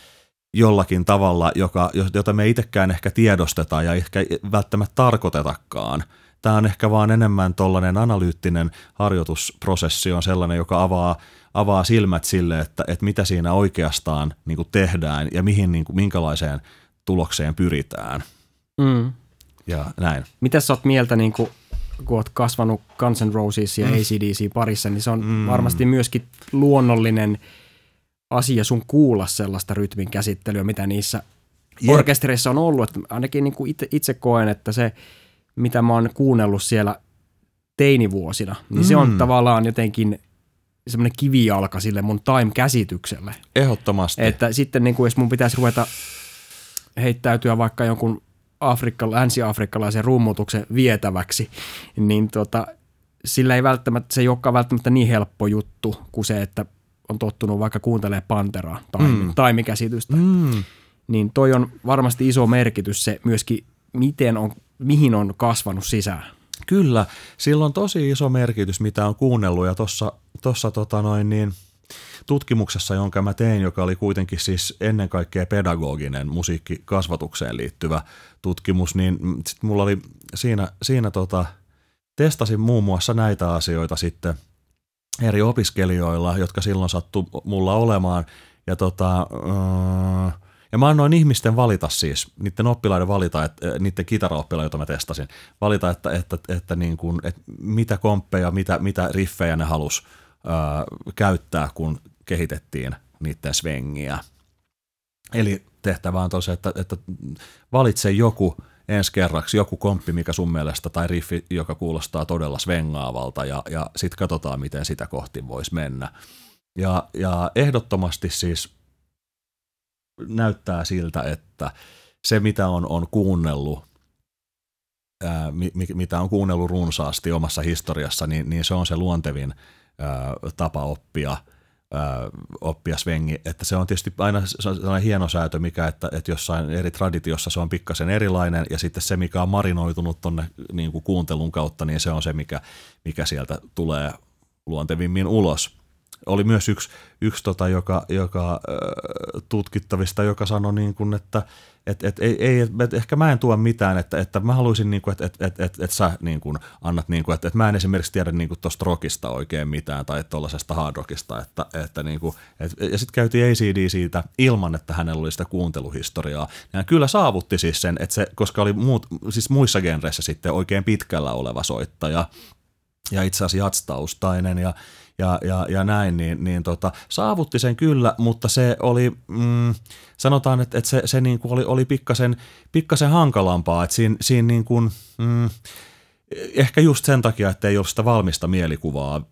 jollakin tavalla, joka, jota me itsekään ehkä tiedostetaan ja ehkä välttämättä tarkoitetakaan. Tämä on ehkä vaan enemmän tuollainen analyyttinen harjoitusprosessi on sellainen, joka avaa, avaa silmät sille, että, että mitä siinä oikeastaan niin kuin tehdään ja mihin, niin kuin, minkälaiseen tulokseen pyritään. Mm. Ja näin. Mitä sä oot mieltä, niin kuin, kun oot kasvanut Guns N' Roses ja mm. ACDC parissa, niin se on mm. varmasti myöskin luonnollinen – asia sun kuulla sellaista rytmin käsittelyä, mitä niissä Jep. orkestereissa on ollut. Että ainakin niin kuin itse, itse koen, että se, mitä mä oon kuunnellut siellä teinivuosina, niin mm. se on mm. tavallaan jotenkin semmoinen kivijalka sille mun time-käsitykselle. Ehdottomasti. Että sitten niin kuin, jos mun pitäisi ruveta heittäytyä vaikka jonkun Afrikka, länsi-afrikkalaisen rummutuksen vietäväksi, niin tota, sillä ei välttämättä, se ei olekaan välttämättä niin helppo juttu kuin se, että on tottunut vaikka kuuntelee Panteraa tai mm. taimikäsitystä, mm. niin toi on varmasti iso merkitys se myöskin, miten on, mihin on kasvanut sisään. Kyllä, sillä on tosi iso merkitys, mitä on kuunnellut ja tuossa tossa, tota noin niin, tutkimuksessa, jonka mä tein, joka oli kuitenkin siis ennen kaikkea pedagoginen musiikkikasvatukseen liittyvä tutkimus, niin sit mulla oli siinä, siinä tota, testasin muun muassa näitä asioita sitten – eri opiskelijoilla, jotka silloin sattu mulla olemaan. Ja, tota, äh, ja mä annoin ihmisten valita siis, niiden oppilaiden valita, että, äh, niiden kitaraoppilaiden, joita mä testasin, valita, että, että, että, niin kuin, että mitä komppeja, mitä, mitä riffejä ne halus äh, käyttää, kun kehitettiin niiden svengiä. Eli tehtävä on tosiaan, että, että valitse joku – ensi kerraksi joku komppi, mikä sun mielestä, tai riffi, joka kuulostaa todella svengaavalta, ja, ja sitten katsotaan, miten sitä kohti voisi mennä. Ja, ja ehdottomasti siis näyttää siltä, että se, mitä on, on kuunnellut, ää, mi, mitä on kuunnellut runsaasti omassa historiassa, niin, niin se on se luontevin ää, tapa oppia – oppia svengi. Että se on tietysti aina sellainen hieno säätö, mikä, että, että jossain eri traditiossa se on pikkasen erilainen ja sitten se, mikä on marinoitunut tuonne niin kuin kuuntelun kautta, niin se on se, mikä, mikä sieltä tulee luontevimmin ulos. Oli myös yksi, yksi tota, joka, joka tutkittavista, joka sanoi, niin kuin, että – et, et, ei, ei, et, ehkä mä en tuo mitään, että, että mä haluaisin, niin että, että, että, että, että sä niin kuin, annat, niin kuin, että, että mä en esimerkiksi tiedä niin tuosta rockista oikein mitään tai tuollaisesta hard rockista, että, että niin kuin, et, ja sitten käytiin ACD siitä ilman, että hänellä oli sitä kuunteluhistoriaa. Ja kyllä saavutti siis sen, että se, koska oli muut, siis muissa genreissä sitten oikein pitkällä oleva soittaja ja itse asiassa jatstaustainen ja ja, ja, ja näin, niin, niin tota, saavutti sen kyllä, mutta se oli, mm, sanotaan, että, että se, se niin kuin oli, oli pikkasen, pikkasen hankalampaa, että siinä, siinä niin kuin, mm, ehkä just sen takia, että ei ole sitä valmista mielikuvaa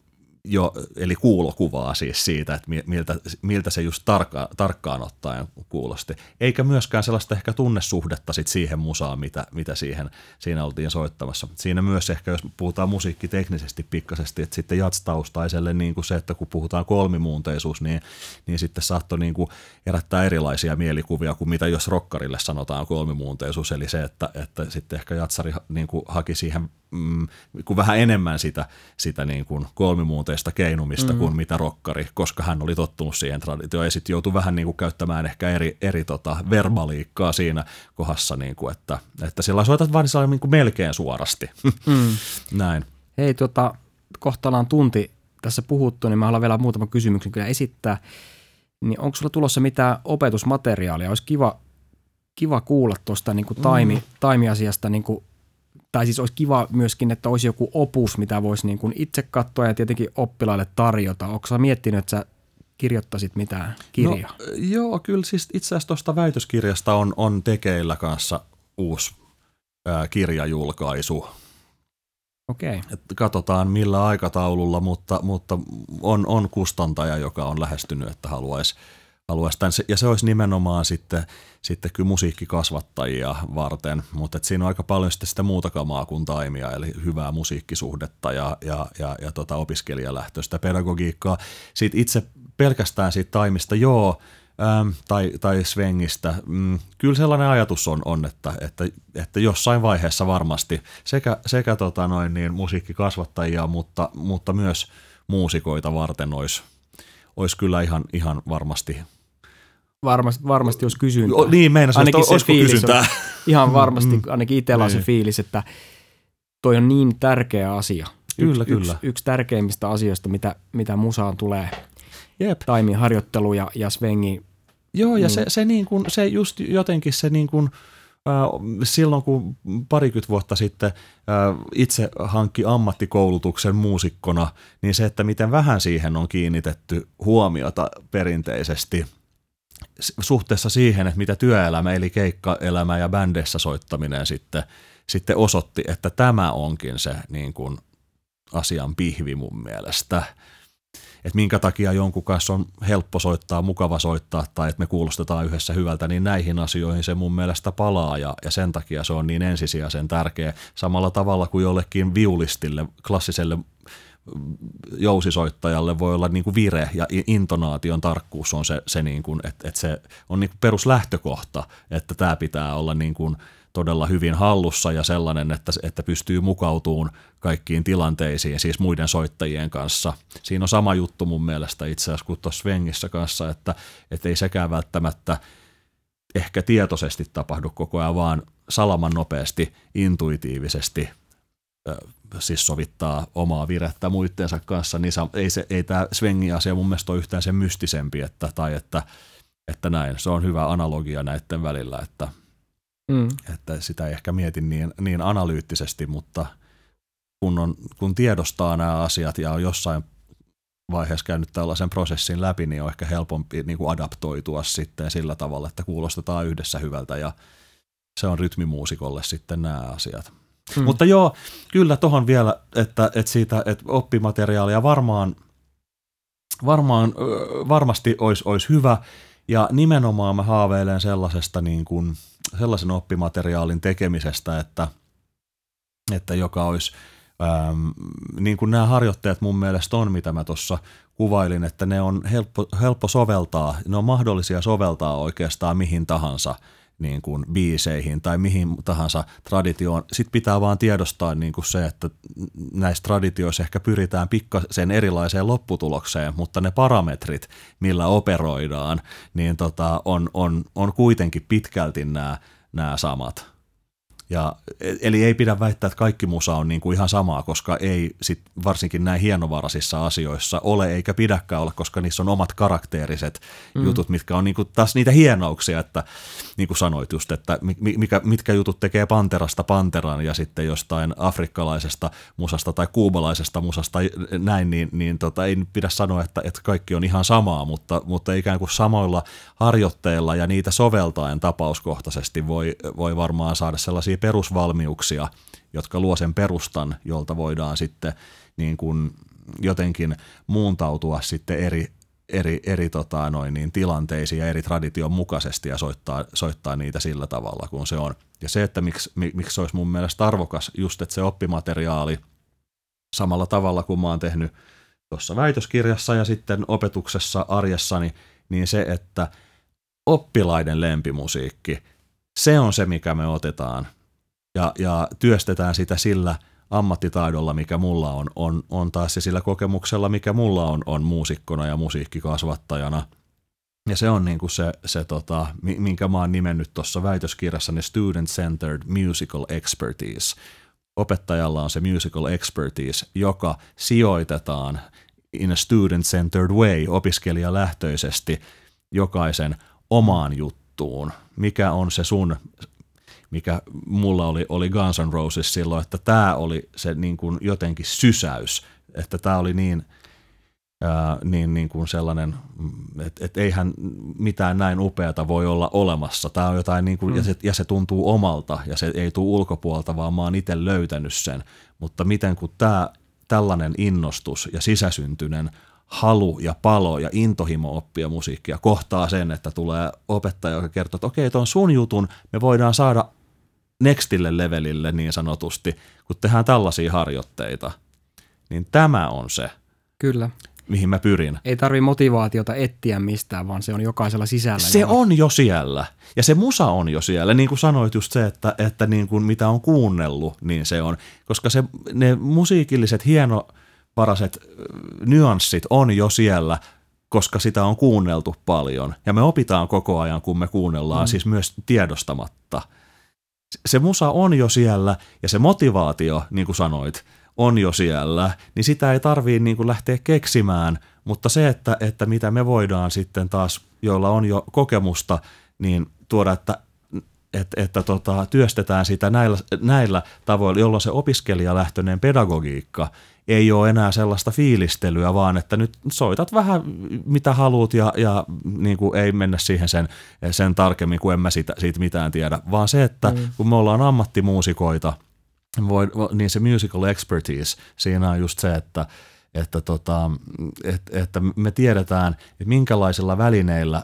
jo, eli kuulokuvaa siis siitä, että miltä, miltä se just tarkka, tarkkaan ottaen kuulosti. Eikä myöskään sellaista ehkä tunnesuhdetta sit siihen musaan, mitä, mitä siihen, siinä oltiin soittamassa. Siinä myös ehkä, jos puhutaan musiikkiteknisesti pikkaisesti, että sitten jatstaustaiselle niin kuin se, että kun puhutaan kolmimuunteisuus, niin, niin sitten saattoi niin kuin herättää erilaisia mielikuvia kuin mitä jos rokkarille sanotaan kolmimuunteisuus, eli se, että, että sitten ehkä jatsari niin kuin haki siihen mm, kuin vähän enemmän sitä, sitä niin kuin kolmimuunteista keinumista mm. kuin mitä rokkari, koska hän oli tottunut siihen traditioon ja sitten joutui vähän niin kuin käyttämään ehkä eri, eri tota verbaliikkaa siinä kohdassa, niin kuin, että, että sillä soitat vain niin kuin melkein suorasti. Mm. Näin. Hei, tota, kohta ollaan tunti tässä puhuttu, niin mä haluan vielä muutaman kysymyksen kyllä esittää. Niin onko sulla tulossa mitään opetusmateriaalia? Olisi kiva, kiva kuulla tuosta niin taimi, mm. taimiasiasta niin kuin tai siis olisi kiva myöskin, että olisi joku opus, mitä voisi niin kuin itse katsoa ja tietenkin oppilaille tarjota. Onko sä miettinyt, että sä kirjoittaisit mitään kirjaa? No, joo, kyllä siis itse asiassa tuosta väitöskirjasta on, on tekeillä kanssa uusi ää, kirjajulkaisu. Okei. Okay. katsotaan millä aikataululla, mutta, mutta on, on kustantaja, joka on lähestynyt, että haluaisi alueesta. Ja se olisi nimenomaan sitten, sitten kyllä musiikkikasvattajia varten, mutta et siinä on aika paljon sitten sitä muuta kamaa kuin taimia, eli hyvää musiikkisuhdetta ja, ja, ja, ja tota opiskelijalähtöistä pedagogiikkaa. Siitä itse pelkästään siitä taimista, joo, ähm, tai, tai svengistä. Mm, kyllä sellainen ajatus on, on että, että, että jossain vaiheessa varmasti sekä, sekä tota noin, niin musiikkikasvattajia, mutta, mutta myös muusikoita varten olisi, olisi kyllä ihan, ihan varmasti varmasti, varmasti jos kysyntää. O, niin, meinasin, ainakin että olisiko kysyntää. On ihan varmasti, mm. ainakin itsellä on se niin. fiilis, että toi on niin tärkeä asia. Kyllä, yksi, kyllä. Yksi, yksi tärkeimmistä asioista, mitä, mitä musaan tulee. Jep. Taimin harjoittelu ja, ja svengi. Joo, ja mm. se, se, niin kuin, se just jotenkin se niin kuin, silloin kun parikymmentä vuotta sitten itse hankki ammattikoulutuksen muusikkona, niin se, että miten vähän siihen on kiinnitetty huomiota perinteisesti – suhteessa siihen, että mitä työelämä eli keikkaelämä ja bändeissä soittaminen sitten, sitten osoitti, että tämä onkin se niin kuin asian pihvi mun mielestä. Että minkä takia jonkun kanssa on helppo soittaa, mukava soittaa tai että me kuulostetaan yhdessä hyvältä, niin näihin asioihin se mun mielestä palaa ja, ja sen takia se on niin ensisijaisen tärkeä. Samalla tavalla kuin jollekin viulistille, klassiselle jousisoittajalle voi olla niin kuin vire ja intonaation tarkkuus on se, se niin kuin, että, että se on niin kuin peruslähtökohta, että tämä pitää olla niin kuin todella hyvin hallussa ja sellainen, että, että pystyy mukautumaan kaikkiin tilanteisiin, siis muiden soittajien kanssa. Siinä on sama juttu mun mielestä itse asiassa kuin tuossa Svengissä kanssa, että, että ei sekään välttämättä ehkä tietoisesti tapahdu koko ajan, vaan salaman nopeasti, intuitiivisesti – siis sovittaa omaa virettä muittensa kanssa, niin ei, se, ei tämä svengi-asia mun mielestä ole yhtään sen mystisempi, että, tai että, että näin. Se on hyvä analogia näiden välillä, että, mm. että sitä ei ehkä mieti niin, niin analyyttisesti, mutta kun, on, kun tiedostaa nämä asiat ja on jossain vaiheessa käynyt tällaisen prosessin läpi, niin on ehkä helpompi niin kuin adaptoitua sitten sillä tavalla, että kuulostetaan yhdessä hyvältä ja se on rytmimuusikolle sitten nämä asiat. Hmm. Mutta joo, kyllä tuohon vielä, että, että siitä että oppimateriaalia varmaan, varmaan varmasti olisi, olisi hyvä. Ja nimenomaan mä haaveilen sellaisesta niin kuin, sellaisen oppimateriaalin tekemisestä, että, että joka olisi, ähm, niin kuin nämä harjoitteet mun mielestä on, mitä mä tuossa kuvailin, että ne on helppo, helppo soveltaa, ne on mahdollisia soveltaa oikeastaan mihin tahansa – niin kuin biiseihin tai mihin tahansa traditioon. Sitten pitää vaan tiedostaa niin kuin se, että näissä traditioissa ehkä pyritään pikkasen erilaiseen lopputulokseen, mutta ne parametrit, millä operoidaan, niin tota, on, on, on kuitenkin pitkälti nämä, nämä samat. Ja, eli ei pidä väittää, että kaikki musa on niin kuin ihan samaa, koska ei sit varsinkin näin hienovaraisissa asioissa ole eikä pidäkään olla, koska niissä on omat karakteeriset mm. jutut, mitkä on niin kuin taas niitä hienouksia, että niin kuin sanoit just, että mikä, mitkä jutut tekee Panterasta Panteran ja sitten jostain afrikkalaisesta musasta tai kuubalaisesta musasta näin, niin, niin tota, ei pidä sanoa, että, että kaikki on ihan samaa, mutta, mutta ikään kuin samoilla harjoitteilla ja niitä soveltaen tapauskohtaisesti voi, voi varmaan saada sellaisia perusvalmiuksia, jotka luo sen perustan, jolta voidaan sitten niin kuin jotenkin muuntautua sitten eri, eri, eri tota noin, niin tilanteisiin ja eri tradition mukaisesti ja soittaa, soittaa niitä sillä tavalla kuin se on. Ja se, että miksi, miksi se olisi mun mielestä arvokas just, että se oppimateriaali samalla tavalla kuin mä oon tehnyt tuossa väitöskirjassa ja sitten opetuksessa arjessani, niin se, että oppilaiden lempimusiikki, se on se, mikä me otetaan ja, ja työstetään sitä sillä ammattitaidolla, mikä mulla on, on, on taas se sillä kokemuksella, mikä mulla on, on muusikkona ja musiikkikasvattajana. Ja se on niin kuin se, se tota, minkä mä oon nimennyt tuossa väitöskirjassani Student Centered Musical Expertise. Opettajalla on se musical expertise, joka sijoitetaan in a student-centered way, opiskelijalähtöisesti, jokaisen omaan juttuun. Mikä on se sun mikä mulla oli, oli Guns N' Roses silloin, että tämä oli se niin kuin jotenkin sysäys, että tämä oli niin, ää, niin, niin kuin sellainen, että et eihän mitään näin upeata voi olla olemassa. Tämä on jotain, niin kuin, mm. ja, se, ja se tuntuu omalta ja se ei tule ulkopuolta, vaan mä oon itse löytänyt sen. Mutta miten kun tämä tällainen innostus ja sisäsyntyinen halu ja palo ja intohimo oppia musiikkia kohtaa sen, että tulee opettaja, joka kertoo, että okei, tuon sun jutun me voidaan saada nextille levelille niin sanotusti, kun tehdään tällaisia harjoitteita. Niin tämä on se, Kyllä. mihin mä pyrin. Ei tarvi motivaatiota etsiä mistään, vaan se on jokaisella sisällä. Se jolla- on jo siellä. Ja se musa on jo siellä. Niin kuin sanoit just se, että, että niin kuin mitä on kuunnellut, niin se on. Koska se, ne musiikilliset hienovaraset ö, nyanssit on jo siellä, koska sitä on kuunneltu paljon. Ja me opitaan koko ajan, kun me kuunnellaan, mm. siis myös tiedostamatta. Se musa on jo siellä ja se motivaatio, niin kuin sanoit, on jo siellä, niin sitä ei tarvii niin kuin lähteä keksimään, mutta se, että, että mitä me voidaan sitten taas, joilla on jo kokemusta, niin tuoda, että että, että tota, työstetään sitä näillä, näillä tavoilla, jolloin se opiskelijalähtöinen pedagogiikka ei ole enää sellaista fiilistelyä, vaan että nyt soitat vähän mitä haluat ja, ja niin kuin ei mennä siihen sen, sen tarkemmin, kun en mä siitä, siitä mitään tiedä, vaan se, että mm. kun me ollaan ammattimuusikoita, voi, niin se musical expertise siinä on just se, että, että, tota, että, että me tiedetään, että minkälaisilla välineillä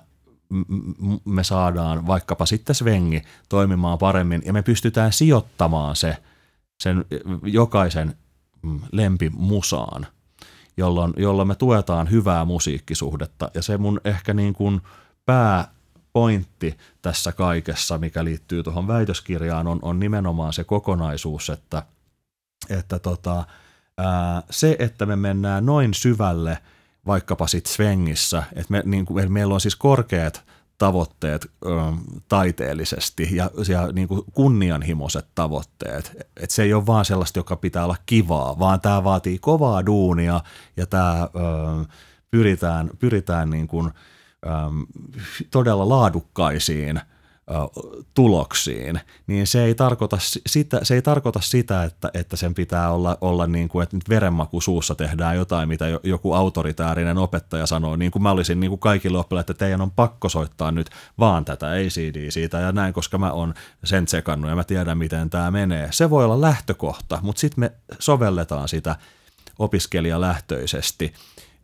me saadaan vaikkapa sitten svengi toimimaan paremmin ja me pystytään sijoittamaan se sen jokaisen lempimusaan, jolloin, jolloin me tuetaan hyvää musiikkisuhdetta. Ja se mun ehkä niin kuin pääpointti tässä kaikessa, mikä liittyy tuohon väitöskirjaan, on, on nimenomaan se kokonaisuus, että, että tota, ää, se, että me mennään noin syvälle vaikkapa sitten Svengissä, että me, niin kuin, meillä on siis korkeat tavoitteet ö, taiteellisesti ja, ja niin kuin kunnianhimoiset tavoitteet. Et se ei ole vaan sellaista, joka pitää olla kivaa, vaan tämä vaatii kovaa duunia ja tämä ö, pyritään, pyritään niin kuin, ö, todella laadukkaisiin tuloksiin, niin se ei tarkoita sitä, se ei tarkoita sitä että, että sen pitää olla, olla niin kuin, että nyt verenmaku suussa tehdään jotain, mitä joku autoritäärinen opettaja sanoo, niin kuin mä olisin niin kuin kaikille oppilaille, että teidän on pakko soittaa nyt vaan tätä ACD siitä ja näin, koska mä oon sen tsekannut ja mä tiedän, miten tämä menee. Se voi olla lähtökohta, mutta sitten me sovelletaan sitä opiskelijalähtöisesti,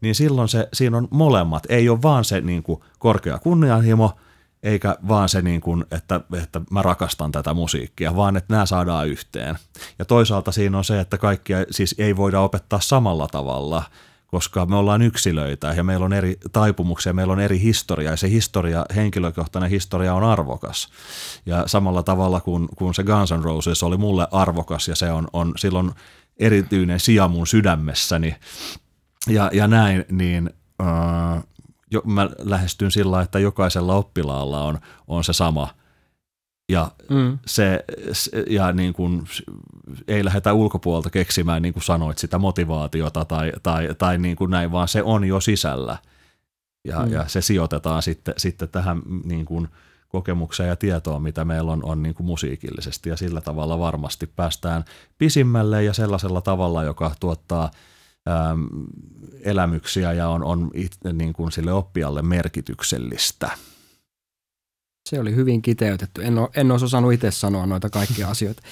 niin silloin se, siinä on molemmat. Ei ole vaan se niin kuin korkea kunnianhimo, eikä vaan se, niin kuin, että, että mä rakastan tätä musiikkia, vaan että nämä saadaan yhteen. Ja toisaalta siinä on se, että kaikkia siis ei voida opettaa samalla tavalla, koska me ollaan yksilöitä ja meillä on eri taipumuksia, meillä on eri historia ja se historia, henkilökohtainen historia on arvokas. Ja samalla tavalla kuin, kuin se Guns N' Roses oli mulle arvokas ja se on, on silloin erityinen sija mun sydämessäni ja, ja näin, niin äh, jo, mä lähestyn sillä, että jokaisella oppilaalla on, on se sama. Ja, mm. se, ja niin kuin, ei lähdetä ulkopuolelta keksimään, niin kuin sanoit, sitä motivaatiota tai, tai, tai niin kuin näin, vaan se on jo sisällä. Ja, mm. ja se sijoitetaan sitten, sitten tähän niin kuin kokemukseen ja tietoon, mitä meillä on, on niin kuin musiikillisesti. Ja sillä tavalla varmasti päästään pisimmälle ja sellaisella tavalla, joka tuottaa – elämyksiä ja on, on it, niin kuin sille oppijalle merkityksellistä. Se oli hyvin kiteytetty. En, ole, en olisi osannut itse sanoa noita kaikkia asioita.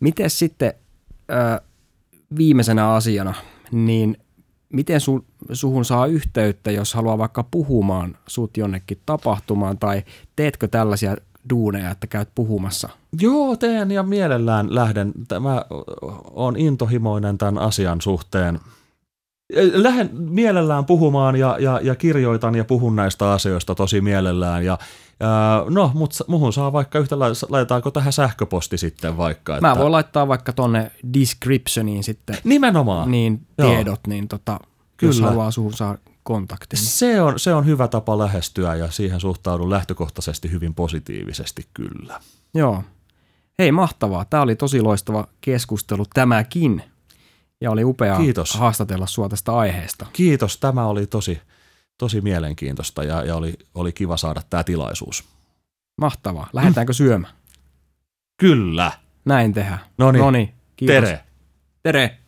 Miten sitten viimeisenä asiana, niin miten su, suhun saa yhteyttä, jos haluaa vaikka puhumaan sut jonnekin tapahtumaan, tai teetkö tällaisia duuneja, että käyt puhumassa? Joo, teen ja mielellään lähden. Mä oon intohimoinen tämän asian suhteen – lähden mielellään puhumaan ja, ja, ja kirjoitan ja puhun näistä asioista tosi mielellään. Ja, ja no, mutta muhun saa vaikka yhtä laitetaanko tähän sähköposti sitten vaikka. Että... Mä voin laittaa vaikka tonne descriptioniin sitten. Nimenomaan. Niin tiedot, Joo. niin tota, Kyllä. jos haluaa suhun saa kontaktin. Se on, se on hyvä tapa lähestyä ja siihen suhtaudun lähtökohtaisesti hyvin positiivisesti kyllä. Joo. Hei, mahtavaa. Tämä oli tosi loistava keskustelu tämäkin ja oli upea Kiitos. haastatella sinua tästä aiheesta. Kiitos, tämä oli tosi, tosi mielenkiintoista ja, ja oli, oli kiva saada tämä tilaisuus. Mahtavaa. Lähdetäänkö syömään? Kyllä. Näin tehdään. No niin. Kiitos. Tere. Tere.